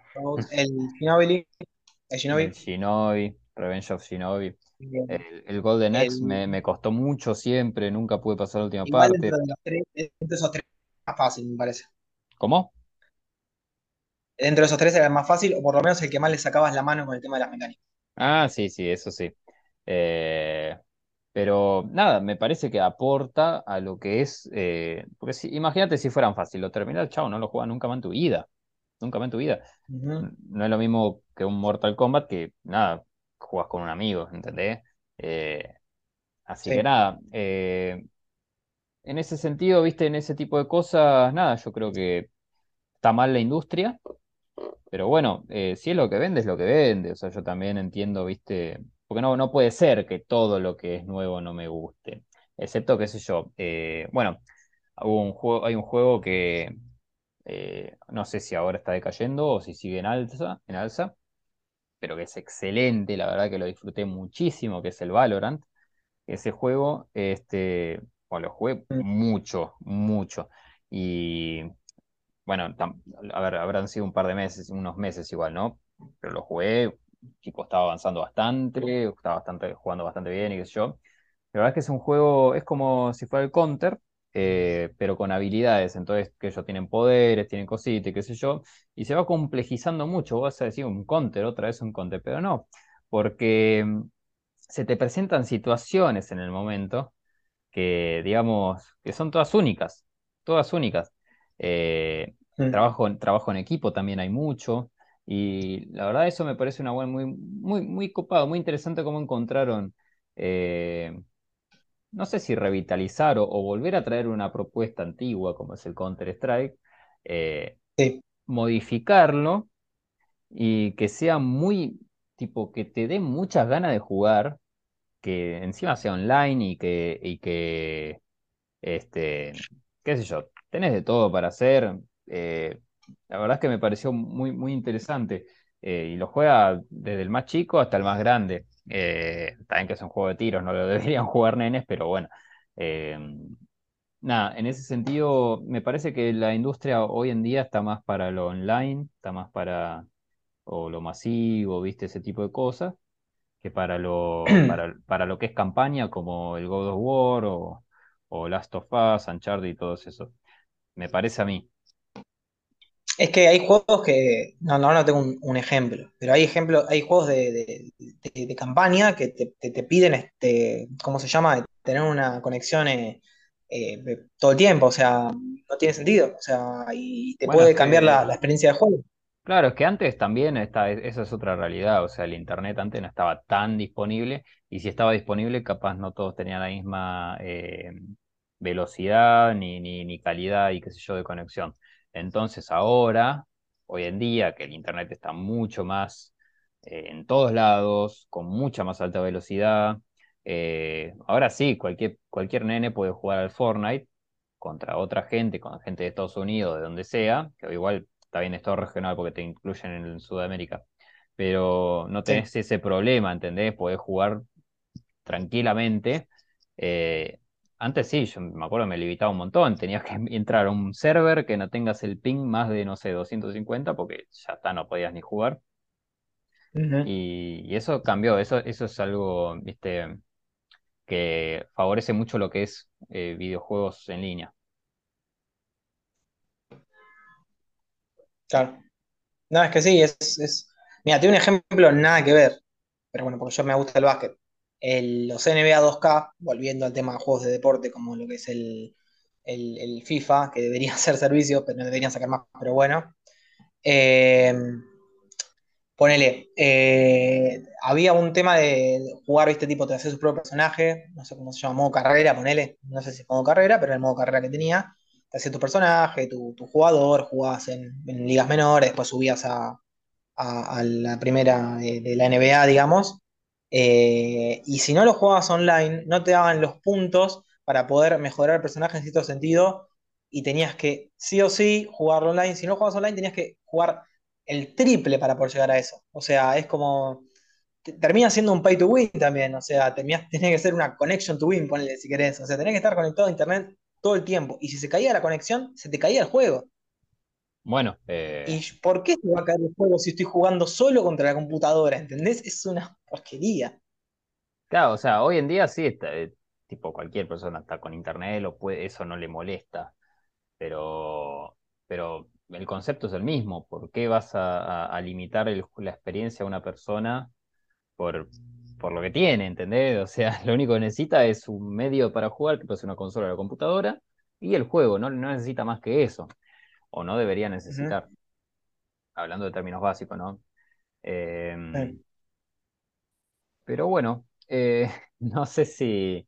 El Ginobili, el El Shinobi, Shinobi, Revenge of Shinobi. el, El, el Golden Axe me, me costó mucho siempre, nunca pude pasar la última igual parte. dentro de los tres, dentro de esos tres, más fácil, me parece. ¿Cómo? Dentro de esos tres era el más fácil, o por lo menos el que más le sacabas la mano con el tema de las mecánicas. Ah, sí, sí, eso sí. Eh, pero nada, me parece que aporta a lo que es. eh, porque si- imagínate si fueran fácil, lo terminal, chao, no lo juegas nunca más en tu vida. Nunca más en tu vida. No es lo mismo que un Mortal Kombat que, nada, jugas con un amigo, ¿entendés? Eh, así que nada, en ese sentido, viste, en ese tipo de cosas, nada, yo creo que está mal la industria, pero bueno, eh, si es lo que vende, es lo que vende. O sea, yo también entiendo, viste, porque no, no puede ser que todo lo que es nuevo no me guste. Excepto, qué sé yo, eh, bueno, hubo un juego, hay un juego que eh, no sé si ahora está decayendo o si sigue en alza, en alza, pero que es excelente, la verdad que lo disfruté muchísimo, que es el Valorant. Ese juego, este, bueno, lo jugué Mm, mucho, mucho. Y bueno, a ver, habrán sido un par de meses, unos meses igual, ¿no? Pero lo jugué, tipo, estaba avanzando bastante, estaba bastante, jugando bastante bien y qué sé yo. La verdad es que es un juego, es como si fuera el Counter, eh, pero con habilidades. Entonces, que ellos tienen poderes, tienen cositas, y qué sé yo, y se va complejizando mucho. Vos vas a decir un Counter, otra vez un Counter, pero no, porque mm, se te presentan situaciones en el momento que, digamos, que son todas únicas, todas únicas. Eh, mm. trabajo, en- trabajo en equipo también hay mucho, y la verdad eso me parece una buena, muy, muy, muy copado, muy interesante cómo encontraron, eh, no sé si revitalizar o, o volver a traer una propuesta antigua como es el Counter-Strike, eh, Sí. modificarlo y que sea muy, tipo, que te dé muchas ganas de jugar, que encima sea online y que, y que este, qué sé yo, tenés de todo para hacer. Eh, la verdad es que me pareció muy, muy interesante. eh, y lo juega desde el más chico hasta el más grande. Eh, también que es un juego de tiros, no lo deberían jugar nenes, pero bueno. eh, nada, en ese sentido, me parece que la industria hoy en día está más para lo online, está más para o lo masivo, viste, ese tipo de cosas que para lo, para, para lo que es campaña, como el God of War o, o Last of Us, Uncharted y todo eso. Me parece a mí. Es que hay juegos que, no, no, no tengo un, un ejemplo, pero hay ejemplos, hay juegos de, de- de- de campaña que te, te- te piden, este, ¿cómo se llama? Tener una conexión eh, eh, todo el tiempo, o sea, no tiene sentido, o sea, y te Bueno, puede cambiar la, la experiencia de juego. claro, es que antes también está, esa es otra realidad, o sea, el Internet antes no estaba tan disponible y si estaba disponible, capaz no todos tenían la misma eh, velocidad ni, ni, ni calidad y qué sé yo de conexión. Entonces ahora, hoy en día, que el Internet está mucho más eh, en todos lados, con mucha más alta velocidad, eh, ahora sí, cualquier, cualquier nene puede jugar al Fortnite contra otra gente, con gente de Estados Unidos, de donde sea, que igual está bien, es todo regional porque te incluyen en Sudamérica, pero no Sí. tenés ese problema, ¿entendés? Podés jugar tranquilamente. eh, antes sí, yo me acuerdo me limitaba un montón, tenías que entrar a un server que no tengas el ping más de, no sé, 250 porque ya está, no podías ni jugar. Y, y eso cambió, eso, eso es algo, viste, que favorece mucho lo que es eh, videojuegos en línea. Claro. No, es que sí, es, es... Mira, tiene un ejemplo nada que ver, pero bueno, porque yo me gusta el básquet. El- los NBA 2K, volviendo al tema de juegos de deporte, como lo que es el, el, el FIFA, que deberían ser servicios, pero no deberían sacar más, pero bueno. Eh, ponele, eh, había un tema de jugar, viste, tipo, te hacer su propio personaje, no sé cómo se llama, modo carrera, ponele, no sé si es modo carrera, pero el modo carrera que tenía. Te hacías tu personaje, tu, tu jugador, jugabas en, ligas menores, después subías a, a, la primera de la NBA, digamos. Eh, y si no lo jugabas online, no te daban los puntos para poder mejorar el personaje en cierto sentido. Y tenías que, sí o sí, jugarlo online. Si no jugabas online, tenías que jugar el triple para poder llegar a eso. O sea, es como. te- Termina siendo un pay to win también. O sea, termina, tiene que ser una connection to win, ponle si querés. O sea, tenés que estar conectado a internet todo el tiempo. Y si se caía la conexión, se te caía el juego. Bueno, eh, ¿Y por qué se va a caer el juego si estoy jugando solo contra la computadora? ¿Entendés? Es una porquería. claro, o sea, hoy en día sí, está, eh, tipo cualquier persona está con internet, lo puede, eso no le molesta, pero, pero el concepto es el mismo. ¿Por qué vas a, a- a limitar el- la experiencia a una persona por, por lo que tiene, ¿entendés? O sea, lo único que necesita es un medio para jugar, que puede ser una consola o la computadora, y el juego, no, no necesita más que eso, o no debería necesitar, hablando de términos básicos, ¿no? Eh, Sí. pero bueno, eh, no sé si,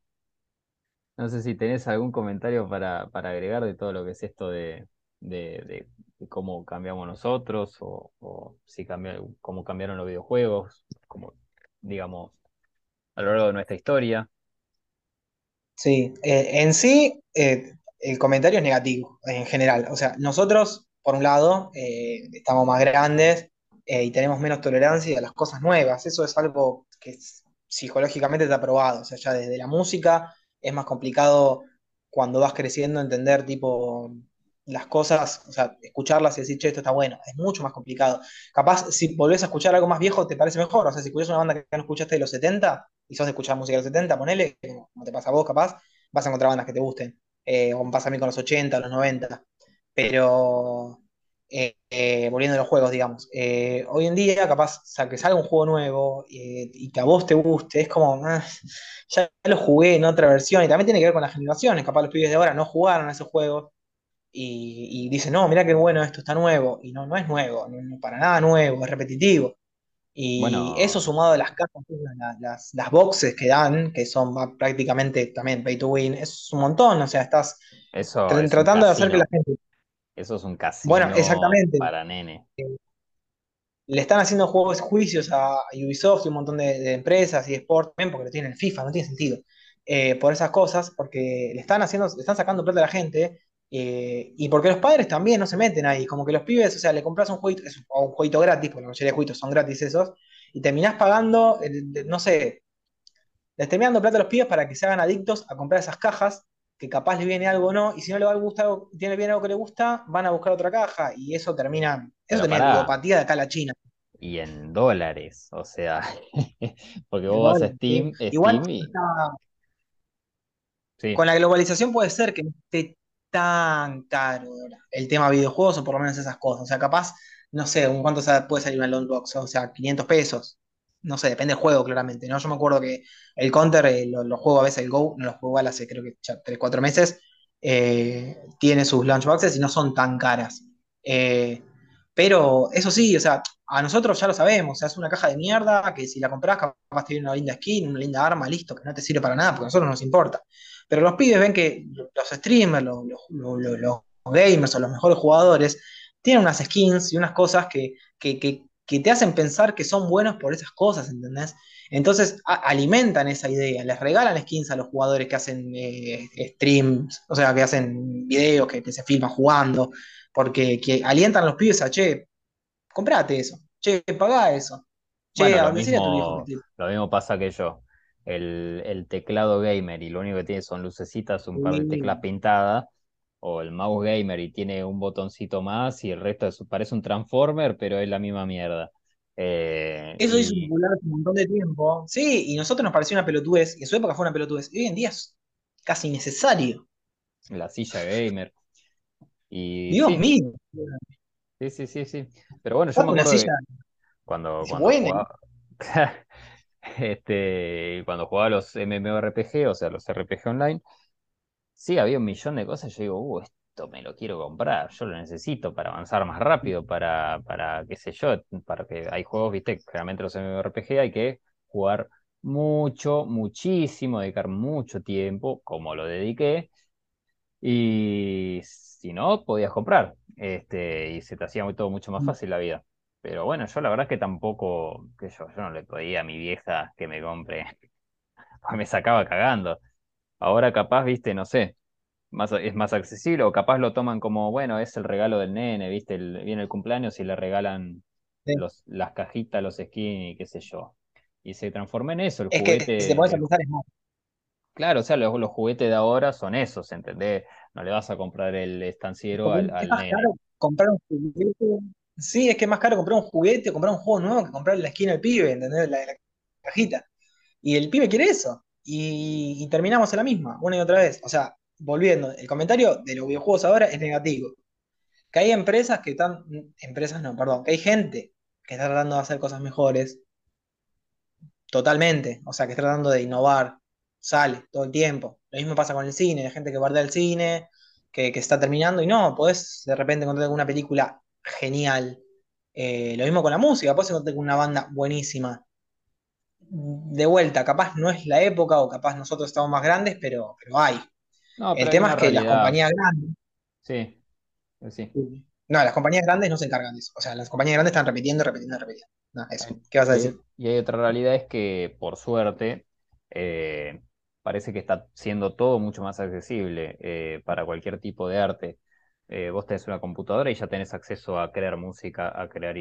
no sé si tenés algún comentario para, para agregar de todo lo que es esto de, de, de- de cómo cambiamos nosotros, o, o si cambió, cómo cambiaron los videojuegos, como, digamos, a lo largo de nuestra historia. Sí, eh, en sí, eh, el comentario es negativo en general. O sea, nosotros, por un lado, eh, estamos más grandes eh, y tenemos menos tolerancia a las cosas nuevas. Eso es algo que es- psicológicamente está probado. O sea, ya desde la música es más complicado cuando vas creciendo entender tipo las cosas, o sea, escucharlas y decir, che, esto está bueno. Es mucho más complicado. Capaz, si volvés a escuchar algo más viejo, te parece mejor. O sea, si escuchás una banda que no escuchaste de los 70 y sos de escuchar música de los 70, ponele, como te pasa a vos, capaz, vas a encontrar bandas que te gusten. Eh, o pasa a mí con los 80, los 90. Pero, eh, eh, volviendo a los juegos, digamos, eh, hoy en día, capaz, sea, que salga un juego nuevo y que a vos te guste, es como, ah, ya lo jugué en otra versión. Y también tiene que ver con las generaciones. Capaz los pibes de ahora no jugaron a esos juegos y, y dicen, no, mira qué bueno, esto está nuevo. Y no, no es nuevo, no para nada nuevo, es repetitivo. Y eso Bueno, sumado a las cajas, las, las, las boxes que dan, que son va- prácticamente también pay to win, es un montón, o sea, estás eso tr- es un tratando de hacer que la gente... Eso es un Bueno, casino exactamente, para nene. le están haciendo juegos, juicios a Ubisoft y un montón de, de empresas y de sport, también porque lo tienen FIFA, no tiene sentido, eh, por esas cosas, porque le están haciendo, le están sacando plata a la gente, eh, y porque los padres también no se meten ahí, como que los pibes, o sea, le compras un jueguito, o un jueguito gratis, porque la mayoría de jueguitos son gratis esos, y terminás pagando, eh, no sé, les terminás dando plata a los pibes para que se hagan adictos a comprar esas cajas, que capaz les viene algo o no, y si no le va a gustar, tiene bien algo que le gusta, van a buscar otra caja, y eso termina, eso termina ludopatía de acá a la China. y en dólares, o sea, porque En vos vas a dólares, sí. Steam, Igual Steam y con la globalización puede ser que esté tan caro el tema videojuegos o por lo menos esas cosas. O sea, capaz, no sé, cuánto puede salir una long o sea, 500 pesos. No sé, depende del juego, claramente, ¿no? Yo me acuerdo que el Counter eh, lo, juego a veces, el Go, no lo juego igual hace creo que ya 3, 4 meses, eh, tiene sus launch boxes y no son tan caras. Eh, pero eso sí, o sea, a nosotros ya lo sabemos, o sea, es una caja de mierda que si la compras capaz te viene una linda skin, una linda arma, listo, que no te sirve para nada, porque a nosotros no nos importa. Pero los pibes ven que los streamers, los, los- los- los gamers o los mejores jugadores tienen unas skins y unas cosas que, que, que- que te hacen pensar que son buenos por esas cosas, ¿entendés? Entonces a- alimentan esa idea, les regalan skins a los jugadores que hacen eh, streams, o sea, que hacen videos, que, que se filman jugando, porque que alientan a los pibes a, che, comprate eso, che, pagá eso, che, bueno, lo a tu mismo, te... lo mismo pasa que yo. El, el teclado gamer y lo único que tiene son lucecitas, un par de teclas pintadas, o el mouse gamer y tiene un botoncito más y el resto es- parece un transformer, pero es la misma mierda. Eh, Eso hizo y popular hace un montón de tiempo. Sí, y nosotros nos pareció una pelotudez, y en su época fue una pelotudez. Y hoy en día es casi necesario. la silla gamer. Y Dios sí, mío, sí, sí, sí, sí. Pero bueno, yo me acuerdo que cuando, cuando jugaba, este, cuando jugaba los MMORPG, o sea, los RPG online, sí, había un millón de cosas. Yo digo, uh, esto me lo quiero comprar, yo lo necesito para avanzar más rápido, para, para qué sé yo, para que hay juegos, viste, generalmente los MMORPG hay que jugar mucho, muchísimo, dedicar mucho tiempo, como lo dediqué, y si no, podías comprar, este, y se te hacía todo mucho más fácil la vida. Pero bueno, yo la verdad es que tampoco, que yo, yo no le podía a mi vieja que me compre, me sacaba cagando. Ahora capaz, viste, no sé más, es más accesible o capaz lo toman como, bueno, es el regalo del nene, ¿viste? El- viene el cumpleaños y le regalan Sí. los, las cajitas, los skins y qué sé yo. Y se transforma en eso, el Es que si te juguete, pensar es más. claro, o sea, los, los juguetes de ahora son esos, ¿entendés? No le vas a comprar el estanciero al, al nene. caro comprar un juguete. Sí, es que es más caro comprar un juguete o comprar un juego nuevo que comprar la esquina al pibe, ¿entendés? La, la cajita. Y el pibe quiere eso. Y, terminamos en la misma, una y otra vez. O sea, volviendo, el comentario de los videojuegos ahora es negativo. Que hay empresas que están, empresas no, perdón, que hay gente que está tratando de hacer cosas mejores, totalmente. O sea, que está tratando de innovar, sale todo el tiempo. Lo mismo pasa con el cine, hay gente que guarda el cine, que, que está terminando y no, podés de repente encontrar una película genial. Eh, lo mismo con la música, podés encontrar una banda buenísima de vuelta, capaz no es la época o capaz nosotros estamos más grandes, pero, pero hay. No, El pero tema es que las compañías grandes, sí, sí. no, las compañías grandes no se encargan de eso. O sea, las compañías grandes están repitiendo, repitiendo, repitiendo. No, eso. ¿Qué vas a Y decir? y hay otra realidad es que, por suerte, eh, parece que está siendo todo mucho más accesible eh, para cualquier tipo de arte. Eh, vos tenés una computadora y ya tenés acceso a crear música, a crear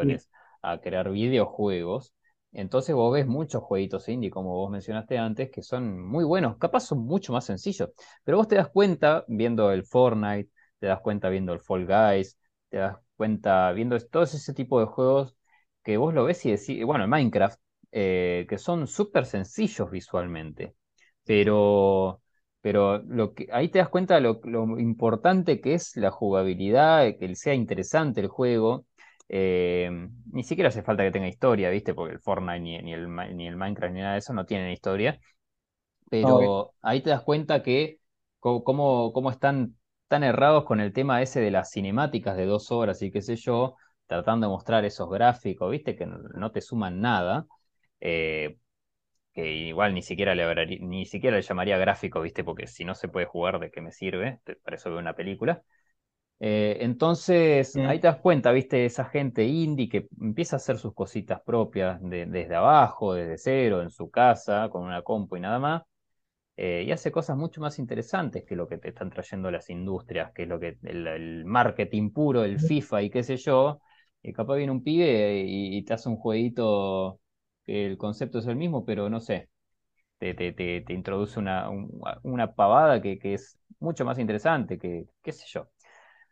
Sí, ilustraciones, a crear videojuegos. Entonces vos ves muchos jueguitos indie, como vos mencionaste antes, que son muy buenos, capaz son mucho más sencillos, pero vos te das cuenta viendo el Fortnite, te das cuenta viendo el Fall Guys, te das cuenta viendo todo ese tipo de juegos que vos lo ves y decís, bueno, en Minecraft, eh, que son súper sencillos visualmente, pero, pero lo que, ahí te das cuenta de lo, lo importante que es la jugabilidad, de que sea interesante el juego. Eh, ni siquiera hace falta que tenga historia, ¿viste? Porque el Fortnite ni, ni el, ni el Minecraft ni nada de eso no tienen historia pero ahí te das cuenta que cómo, cómo están tan errados con el tema ese de las cinemáticas de dos horas y qué sé yo, tratando de mostrar esos gráficos, viste, que no, no te suman nada, eh, que igual ni siquiera le hablaría- ni siquiera le llamaría gráfico, viste, porque si no se puede jugar, ¿de qué me sirve? Para eso veo una película. Eh, entonces, ahí te das cuenta, viste, esa gente indie que empieza a hacer sus cositas propias de- desde abajo, desde cero, en su casa, con una compu y nada más eh, y hace cosas mucho más interesantes que lo que te están trayendo las industrias, que es lo que el, el marketing puro, el FIFA y qué sé yo, y capaz viene un pibe y, y te hace un jueguito el concepto es el mismo, pero no sé, te, te, te, te introduce una, un- una pavada que, que es mucho más interesante, que qué sé yo.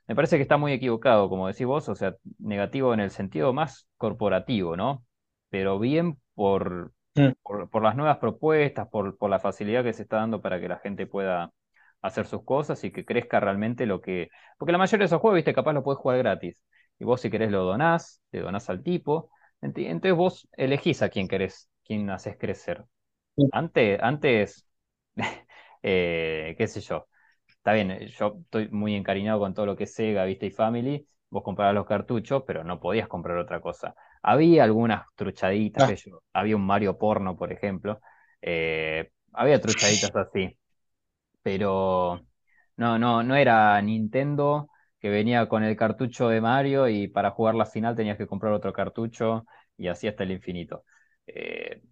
Me parece que está muy equivocado, como decís vos, o sea, negativo en el sentido más corporativo, ¿no? Pero bien por, mm, por, por las nuevas propuestas, por, por la facilidad que se está dando para que la gente pueda hacer sus cosas y que crezca realmente lo que... Porque la mayoría de esos juegos, viste, capaz lo podés jugar gratis. Y vos si querés lo donás, le donás al tipo. Ent- Entonces vos elegís a quién querés, quién haces crecer. sí, Antes, antes, eh, qué sé yo. Está bien, eh, yo estoy muy encariñado con todo lo que es Sega, viste, y Family. Vos comprabas los cartuchos, pero no podías comprar otra cosa. Había algunas truchaditas, yo, había un Mario porno, por ejemplo. eh, había truchaditas así, pero no, no, no era Nintendo que venía con el cartucho de Mario y para jugar la final tenías que comprar otro cartucho y así hasta el infinito. Eh,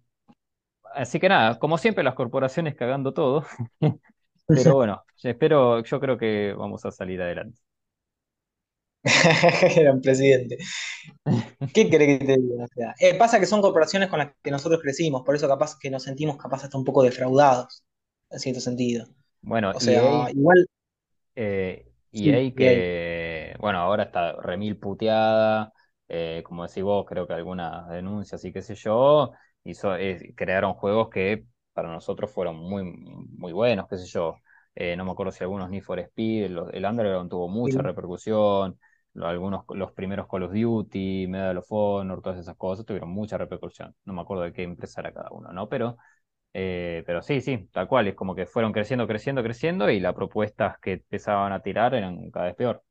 así que nada, como siempre, las corporaciones cagando todo. Pero bueno, espero, yo creo que vamos a salir adelante. Presidente. ¿Qué crees que te diga? O sea, eh, pasa que son corporaciones con las que nosotros crecimos, por eso capaz que nos sentimos capaz hasta un poco defraudados, en cierto sentido. Bueno, O sea, EA, igual, eh, EA y ahí, que, bueno, ahora está remil puteada, eh, como decís vos, creo que algunas denuncias y qué sé yo, hizo, eh, crearon juegos que para nosotros fueron muy, muy buenos, qué sé yo. Eh, no me acuerdo si algunos Need for Speed, los- el Underground tuvo mucha sí. repercusión, lo- algunos, los primeros Call of Duty, Medal of Honor, todas esas cosas tuvieron mucha repercusión. No me acuerdo de qué empresa era cada uno, ¿no? Pero eh, pero sí, sí, tal cual, es como que fueron creciendo, creciendo, creciendo y las propuestas que empezaban a tirar eran cada vez peor.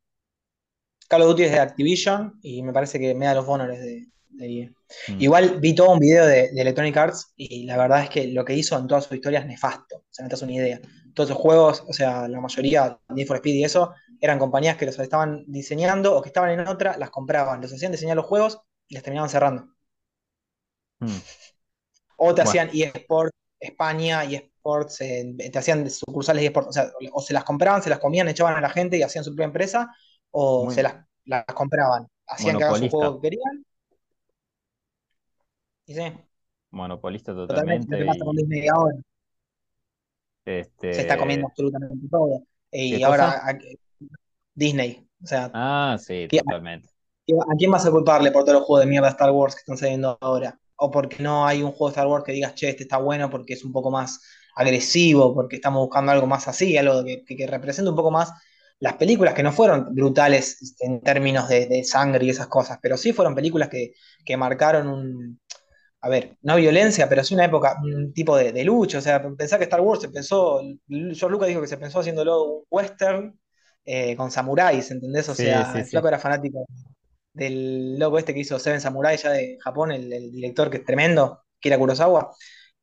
Call of Duty es de Activision y me parece que Medal of Honor es de, de. Mm, Igual vi todo un video de, de Electronic Arts y la verdad es que lo que hizo en toda su historia es nefasto. O sea, no te das una idea. Todos esos juegos, o sea, la mayoría, Need for Speed y eso, eran compañías que los estaban diseñando o que estaban en otra, las compraban, los hacían diseñar los juegos y las terminaban cerrando. mm. O te Bueno, hacían eSports España, eSports, eh, te hacían sucursales eSports, o sea, o se las compraban, se las comían, echaban a la gente y hacían su propia empresa, o se las, las compraban, hacían que hagan su juego que querían, y sí, monopolista totalmente totalmente pasa con y Disney ahora, se está comiendo este, absolutamente todo. ¿qué Y ahora a- Disney, o sea, Ah, sí, ¿qué- totalmente. ¿a quién vas a culparle por todos los juegos de mierda de Star Wars que están saliendo ahora? O porque no hay un juego de Star Wars que digas, che, este está bueno porque es un poco más agresivo, porque estamos buscando algo más así, algo que, que, que represente un poco más las películas que no fueron brutales este, en términos de, de sangre y esas cosas, pero sí fueron películas que, que marcaron un, a ver, no violencia, pero sí una época, un tipo de, de lucha. O sea, pensar que Star Wars se pensó, George Lucas dijo que se pensó haciéndolo un western eh, con samuráis, ¿entendés? O Sí, sea, sí, el sí. flaco era fanático del loco este que hizo Seven Samurai ya de Japón, el, director que es tremendo, Kira Kurosawa.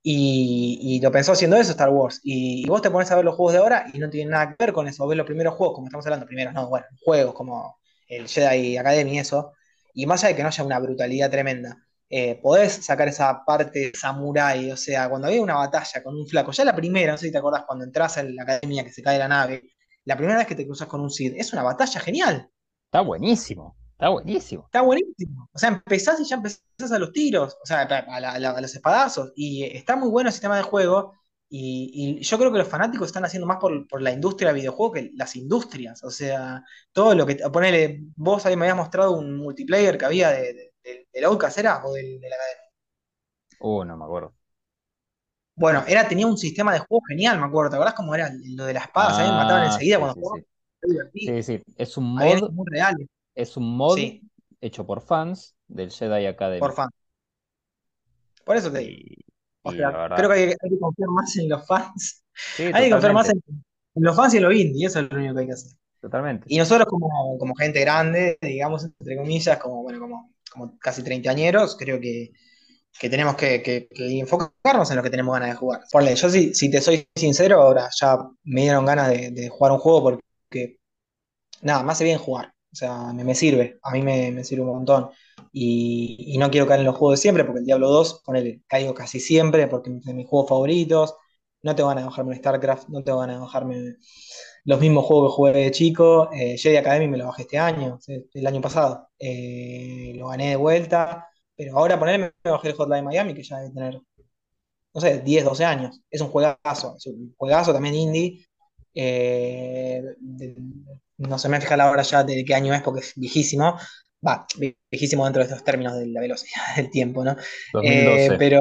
Y, y lo pensó haciendo eso Star Wars. Y, vos te pones a ver los juegos de ahora y no tienen nada que ver con eso. Ves los primeros juegos, como estamos hablando, primeros, no, bueno, juegos como el Jedi Academy y eso. Y más allá de que no haya una brutalidad tremenda, eh, podés sacar esa parte samurái. O sea, cuando había una batalla con un flaco, ya la primera, no sé si te acordás, cuando entras a la academia que se cae la nave, la primera vez que te cruzas con un Sith, es una batalla genial. Está buenísimo, está buenísimo. Está buenísimo. O sea, empezás y ya empezás a los tiros, o sea, a, la- a la- a los espadazos. Y está muy bueno el sistema de juego. Y, y yo creo que los fanáticos están haciendo más por, por la industria del videojuego que las industrias. O sea, todo lo que. Ponele, vos ahí me habías mostrado un multiplayer que había de, de, de- del Outlast, ¿era? O del, de la- Uh, no me acuerdo. Bueno, era, tenía un sistema de juego genial, me acuerdo. ¿Te acordás cómo era lo de las espadas? A mí me mataban Ah, enseguida sí, cuando sí, jugaba. sí. Sí, sí. Es un mod, muy reales. Es un mod Sí, hecho por fans del Jedi por Academy. fan. Por eso te digo. Y, O y sea, la creo que hay, hay que confiar más en los fans. sí, Hay que confiar más en, en los fans y en los indie, eso es lo único que hay que hacer. totalmente. Y nosotros como, como gente grande, digamos, entre comillas, como, bueno, como, como casi treintañeros, creo que, que tenemos que, que- que enfocarnos en lo que tenemos ganas de jugar. Ponle, yo si, si te soy sincero, ahora ya me dieron ganas de, de jugar un juego porque, nada, me hace bien jugar. O sea, me, me sirve, a mí me, me sirve un montón. Y, y no quiero caer en los juegos de siempre, porque el Diablo 2, ponele, caigo casi siempre, porque es de mis juegos favoritos. No tengo ganas de bajarme un StarCraft, no tengo ganas de bajarme los mismos juegos que jugué de chico. Eh, Jedi Academy me lo bajé este año, el año pasado. Eh, lo gané de vuelta. Pero ahora ponerme me bajé el Hotline Miami, que ya debe tener, no sé, 10, 12 años. Es un juegazo, es un juegazo también indie. Eh, de- no se me fija la hora ya de qué año es porque es viejísimo. Va, viejísimo dentro de estos términos de la velocidad del tiempo, ¿no? Eh, 2012. pero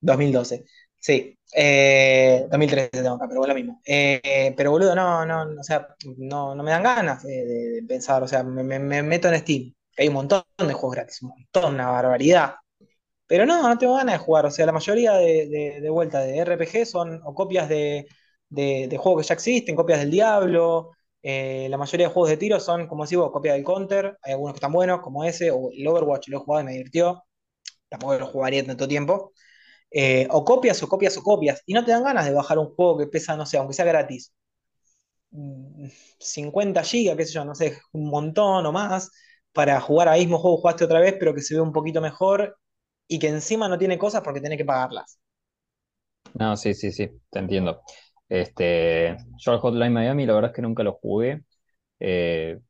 2012. Sí, eh, 2013 tengo acá, pero es lo mismo. Eh, pero boludo, no, no, o sea, no, no me dan ganas de, de- de pensar, o sea, me, me- me meto en Steam, que hay un montón de juegos gratis, un montón, una barbaridad. Pero no, no tengo ganas de jugar, o sea, la mayoría de, de, de vuelta de RPG son o copias de, de, juegos que ya existen, copias del Diablo. eh, la mayoría de juegos de tiro son, como decís vos, copias del Counter. Hay algunos que están buenos, como ese, o el Overwatch, lo he jugado y me divirtió. Tampoco lo jugaría tanto tiempo. Eh, o copias o copias o copias. Y no te dan ganas de bajar un juego que pesa, no sé, aunque sea gratis, mm, 50 gigas, qué sé yo, no sé, un montón o más, para jugar al mismo juego que jugaste otra vez, pero que se ve un poquito mejor y que encima no tiene cosas porque tenés que pagarlas. No, sí, sí, sí, te entiendo. Este, yo al Hotline Miami, la verdad es que nunca lo jugué. Eh,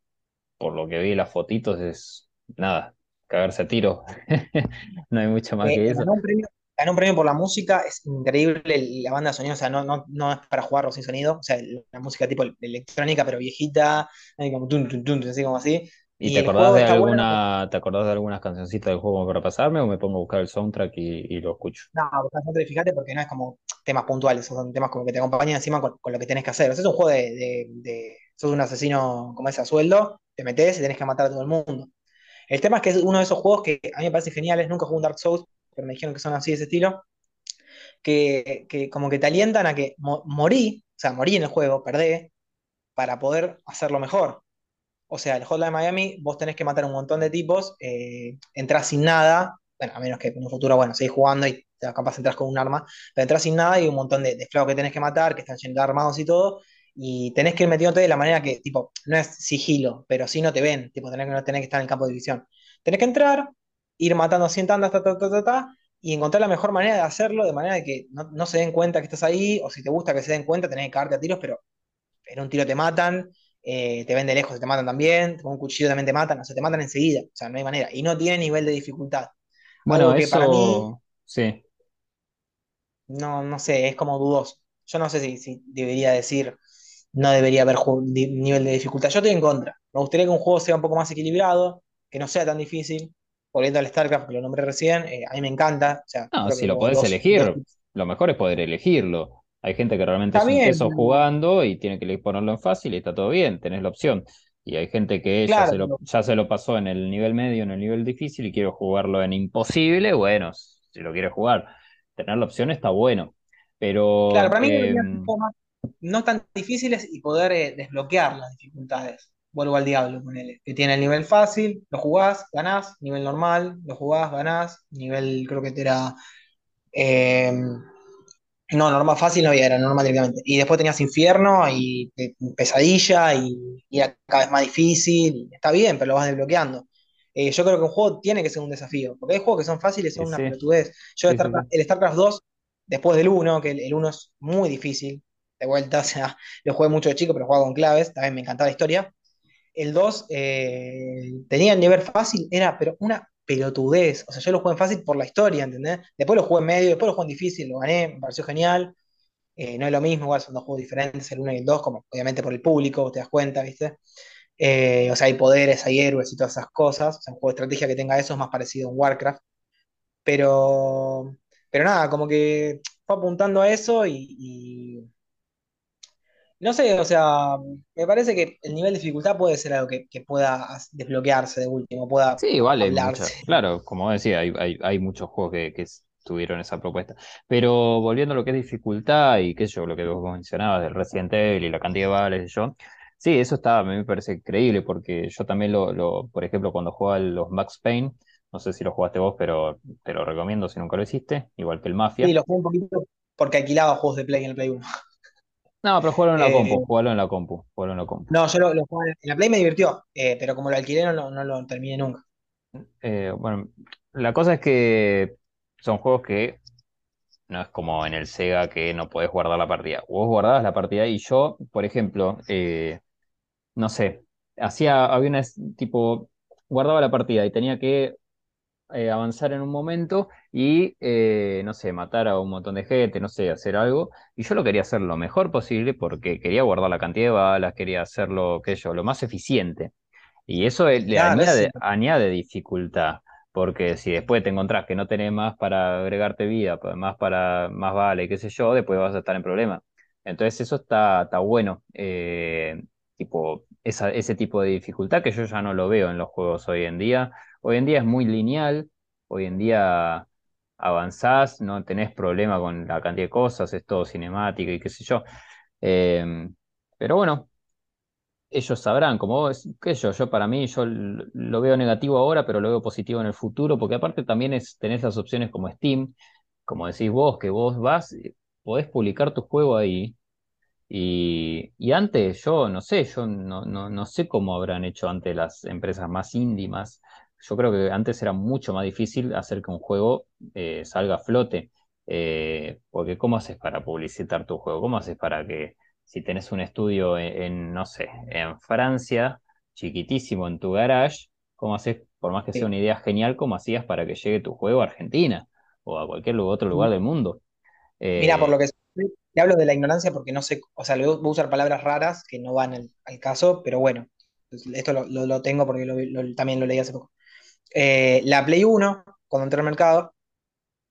por lo que vi las fotitos, es nada, cagarse a tiro. No hay mucho más Eh, que eso. ganó un premio, ganó un premio por la música, es increíble la banda de sonido, o sea, no, no, no es para jugarlo sin sonido, o sea, la música tipo electrónica, pero viejita, ahí como tun, tun, tun, así como así. ¿Y Y te el acordás de bueno. alguna, te acordás de algunas cancioncitas del juego para pasarme o me pongo a buscar el soundtrack y, y lo escucho? No, bastante fíjate porque no es como temas puntuales, son temas como que te acompañan encima con, con lo que tenés que hacer. O sea, es un juego de, de, de- sos un asesino como ese a sueldo, te metés y tenés que matar a todo el mundo. El tema es que es uno de esos juegos que a mí me parece geniales, nunca jugué un Dark Souls, pero me dijeron que son así de ese estilo, que, que como que te alientan a que mo- morí, o sea, morí en el juego, perdé, para poder hacerlo mejor. O sea, el Hotline Miami, vos tenés que matar un montón de tipos, eh, entras sin nada, bueno, a menos que en un futuro, bueno, seguís jugando y capaz entras con un arma, pero entras sin nada y un montón de, de que tenés que matar, que están llenos armados y todo, y tenés que ir metiéndote de la manera que, tipo, no es sigilo, pero sí no te ven, tipo, tenés que, no tenés que estar en el campo de división. Tenés que entrar, ir matando 100 tandas, ta, ta, ta, ta, y encontrar la mejor manera de hacerlo, de manera que no, no se den cuenta que estás ahí, o si te gusta que se den cuenta, tenés que cagarte a tiros, pero en un tiro te matan, eh, te ven de lejos te matan también, con un cuchillo también te matan, o sea, te matan enseguida, o sea, no hay manera. Y no tiene nivel de dificultad. Bueno, Algo que para mí, eso, sí. no, no sé, es como dudoso. Yo no sé si, si debería decir, no debería haber nivel de dificultad. Yo estoy en contra. Me gustaría que un juego sea un poco más equilibrado, que no sea tan difícil. Volviendo al StarCraft, que lo nombré recién, eh, a mí me encanta. O sea, No, si lo podés dos, dos- elegir, lo mejor es poder elegirlo. Hay gente que realmente Está es un queso jugando y tiene que ponerlo en fácil y está todo bien, tenés la opción. Y hay gente que ya claro, se lo, ya se lo pasó en el nivel medio, en el nivel difícil y quiere jugarlo en imposible, bueno, si lo quiere jugar, tener la opción está bueno. claro, Pero para mí eh, más no tan difíciles y poder eh, desbloquear las dificultades. Vuelvo al diablo, ponele. Que tiene el nivel fácil, lo jugás, ganás, nivel normal, lo jugás, ganás, nivel creo que era... eh, no, normal fácil no había, era normal directamente. Y después tenías infierno y eh, pesadilla y, y era cada vez más difícil. está bien, pero lo vas desbloqueando. Eh, yo creo que un juego tiene que ser un desafío, porque hay juegos que son fáciles y sí, son una sí, pelotudez. Yo sí, Starcraft- el StarCraft 2, después del 1, que el, el 1 es muy difícil, de vuelta, o sea, lo jugué mucho de chico, pero jugaba con claves, también me encantaba la historia. El 2 eh, tenía el nivel fácil, era pero una pelotudez. O sea, yo lo jugué en fácil por la historia, ¿entendés? Después lo jugué en medio, después lo jugué en difícil, lo gané, me pareció genial. Eh, no es lo mismo, igual son dos juegos diferentes, el 1 y el 2, como obviamente por el público, te das cuenta, ¿viste? Eh, o sea, hay poderes, hay héroes y todas esas cosas. O sea, un juego de estrategia que tenga eso es más parecido a un Warcraft. Pero, pero nada, como que fue apuntando a eso y, y no sé, o sea, me parece que el nivel de dificultad puede ser algo que, que pueda desbloquearse de último, pueda Sí, vale, mucha. Claro, como decía, hay, hay, hay muchos juegos que, que tuvieron esa propuesta. Pero volviendo a lo que es dificultad y qué sé yo, lo que vos mencionabas del Resident Evil y la cantidad de balas y yo, sí, eso está, a mí me parece increíble porque yo también lo, lo por ejemplo, cuando jugaba los Max Payne, no sé si lo jugaste vos, pero te lo recomiendo si nunca lo hiciste, igual que el Sí, Mafia. lo jugué un poquito porque alquilaba juegos de Play en el Play 1. No, pero jugarlo en la compu, Eh, jugarlo en la compu, jugarlo en la compu. no, yo lo, lo jugué en la Play me divirtió, eh, pero como lo alquilé no, lo- no lo terminé nunca. Eh, bueno, la cosa es que son juegos que No es como en el Sega que no podés guardar la partida. Vos guardabas la partida y yo, por ejemplo, eh, no sé, hacía, había una tipo, guardaba la partida y tenía que eh, avanzar en un momento y, eh, no sé, matar a un montón de gente, no sé, hacer algo. Y yo lo quería hacer lo mejor posible porque quería guardar la cantidad de balas, quería hacerlo, qué sé yo, lo más eficiente. Y eso eh, le añade, dificultad, porque si después te encontrás que no tenés más para agregarte vida, más para más vale, qué sé yo, después vas a estar en problema. Entonces eso está, está bueno, eh, tipo, esa, ese tipo de dificultad que yo ya no lo veo en los juegos hoy en día. Hoy en día es muy lineal, hoy en día avanzás, no tenés problema con la cantidad de cosas, es todo cinemático y qué sé yo. Eh, pero bueno ellos sabrán, como vos, qué sé yo, yo para mí, yo lo veo negativo ahora, pero lo veo positivo en el futuro, porque aparte también tenés las opciones como Steam, como decís vos, que vos vas, eh, podés publicar tu juego ahí, y, y antes yo, no sé, yo no, no, no sé cómo habrán hecho antes las empresas más índimas, yo creo que antes era mucho más difícil hacer que un juego eh, salga a flote, eh, porque ¿cómo haces para publicitar tu juego? ¿Cómo haces para que si tenés un estudio en, en, no sé, en Francia, chiquitísimo en tu garage, ¿cómo haces, por más que sea una idea genial, cómo hacías para que llegue tu juego a Argentina o a cualquier lugar- otro lugar del mundo? Mira, por Eh, lo que sé, te hablo de la ignorancia porque no sé, o sea, voy a usar palabras raras que no van al, al caso, pero bueno, esto lo, lo- lo tengo porque lo- también lo leí hace poco. Eh, la Play uno cuando entré al mercado,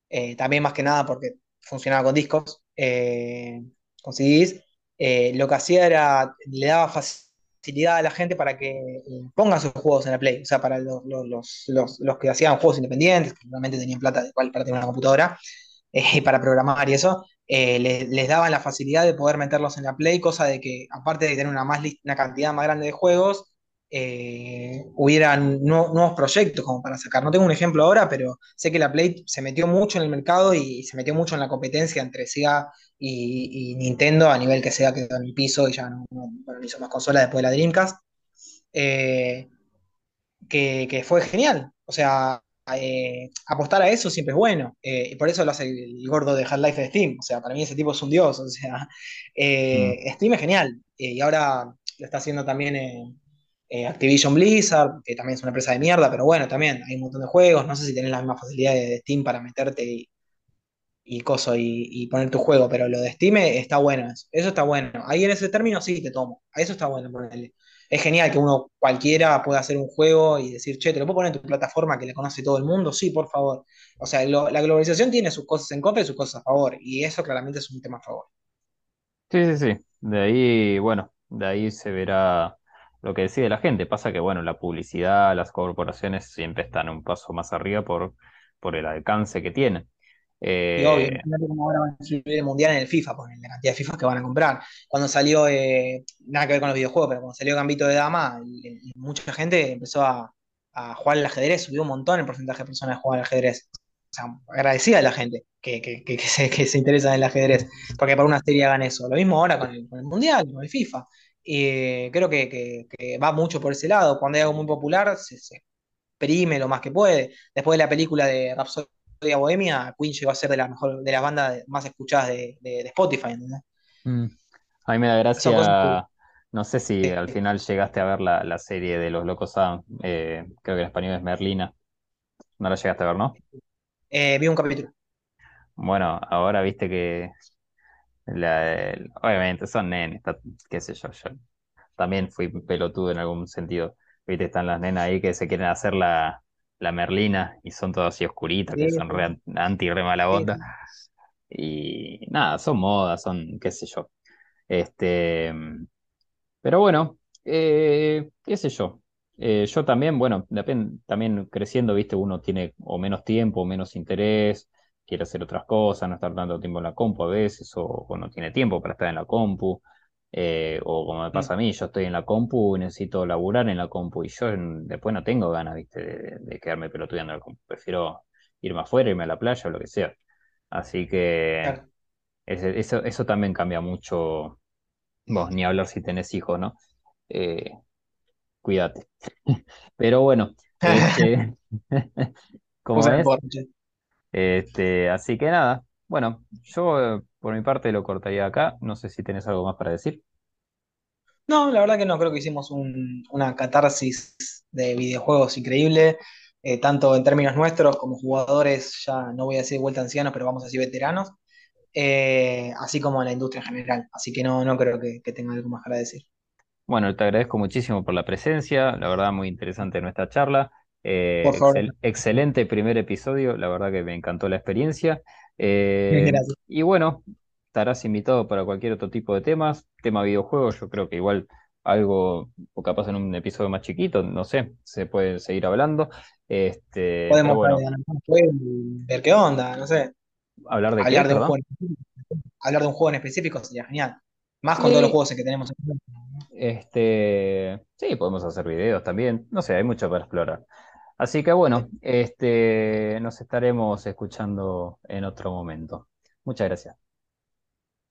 eh, también más que nada porque funcionaba con discos, eh, con lo que hacía era, le daba facilidad a la gente para que ponga sus juegos en la Play, o sea, para los, los, los, los- que hacían juegos independientes, que realmente tenían plata igual para tener una computadora, eh, para programar y eso, les, les daban la facilidad de poder meterlos en la Play, cosa de que, aparte de tener una, más una cantidad más grande de juegos, eh, hubieran nu- nuevos proyectos como para sacar. No tengo un ejemplo ahora, pero sé que la Play se metió mucho en el mercado y se metió mucho en la competencia entre Sega y, y Nintendo, a nivel que Sega quedó en el piso y ya no, no- bueno, no hizo más consolas después de la Dreamcast. Eh, que, que fue genial. O sea, eh, apostar a eso siempre es bueno. Eh, y por eso lo hace el gordo de Half-Life de Steam. O sea, para mí ese tipo es un dios. O sea, mm. Steam es genial. Y ahora lo está haciendo también eh, Activision Blizzard, que también es una empresa de mierda, pero bueno, también hay un montón de juegos. No sé si tenés las mismas facilidades de Steam para meterte y, y y, poner tu juego, pero lo de Steam está bueno eso. Está bueno. Ahí en ese término sí te tomo. Eso está bueno ponerle. Es genial que uno cualquiera pueda hacer un juego y decir, che, te lo puedo poner en tu plataforma que le conoce todo el mundo. Sí, por favor. O sea, la globalización tiene sus cosas en contra y sus cosas a favor. Y eso claramente es un tema a favor. Sí, sí, sí. De ahí, bueno, de ahí se verá lo que decide la gente. Pasa que, bueno, la publicidad, las corporaciones siempre están un paso más arriba por, por el alcance que tienen. Y obvio, Eh, imagínate cómo ahora van a influir el mundial en el FIFA, por la cantidad de FIFA que van a comprar. Cuando salió, eh, nada que ver con los videojuegos, pero cuando salió Gambito de Dama, mucha gente empezó a, a jugar al ajedrez, subió un montón el porcentaje de personas que juegan al ajedrez. O sea, agradecida a la gente que, que, que, que se, que se interesa en el ajedrez, porque para una serie hagan eso. Lo mismo ahora con el, con el mundial, con el FIFA. Y creo que, que- que va mucho por ese lado. Cuando hay algo muy popular, se, se exprime lo más que puede. Después de la película de Rhapsody Bohemia, Queen llegó a ser de las mejor, de las bandas más escuchadas de, de- de Spotify, mm, a mí me da gracia, no sé si al final llegaste a ver la, la serie de Los Locos Adams, eh, creo que en español es Merlina. No la llegaste a ver, ¿no? eh, vi un capítulo. Bueno, ahora viste que la- el- obviamente son nenes, está- qué sé yo, yo también fui pelotudo en algún sentido. Viste, están las nenas ahí que se quieren hacer la, la Merlina y son todas así oscuritas, que son re an- anti, re mala onda. sí. Y nada, son modas, son, qué sé yo. Este, pero bueno, eh, qué sé yo. Eh, yo también, bueno, también creciendo, viste, uno tiene o menos tiempo, o menos interés, quiere hacer otras cosas, no estar tanto tiempo en la compu a veces, o, o no tiene tiempo para estar en la compu. eh, o como me Mm, pasa a mí, yo estoy en la compu y necesito laburar en la compu y yo después no tengo ganas, viste, de, de quedarme pelotudeando en la compu. Prefiero irme afuera, irme a la playa o lo que sea. Así que claro. eso, eso también cambia mucho. Vos, ni hablar si tenés hijos, ¿no? Eh, cuídate. Pero bueno, este, como se me es, corche. Este, así que nada. Bueno, yo eh, por mi parte lo cortaría acá. No sé si tenés algo más para decir. No, la verdad que no, creo que hicimos un- una catarsis de videojuegos increíble, eh, tanto en términos nuestros como jugadores, ya no voy a decir de vuelta ancianos, pero vamos a decir veteranos, eh, así como en la industria en general. Así que no, no creo que, que tenga algo más para decir. Bueno, te agradezco muchísimo por la presencia, la verdad muy interesante nuestra charla. Eh, Por favor, excel- excelente primer episodio, la verdad que me encantó la experiencia. Eh, gracias. y bueno, estarás invitado para cualquier otro tipo de temas, tema videojuegos, yo creo que igual algo, o capaz en un episodio más chiquito, no sé, se puede seguir hablando. Este, Podemos bueno, ver qué onda, no sé. ¿hablar de qué, de un juego en hablar de un juego en específico sería genial. Más con todos los juegos que tenemos. en Este, sí, podemos hacer videos también. No sé, hay mucho para explorar. Así que bueno, este, nos estaremos escuchando en otro momento. Muchas gracias.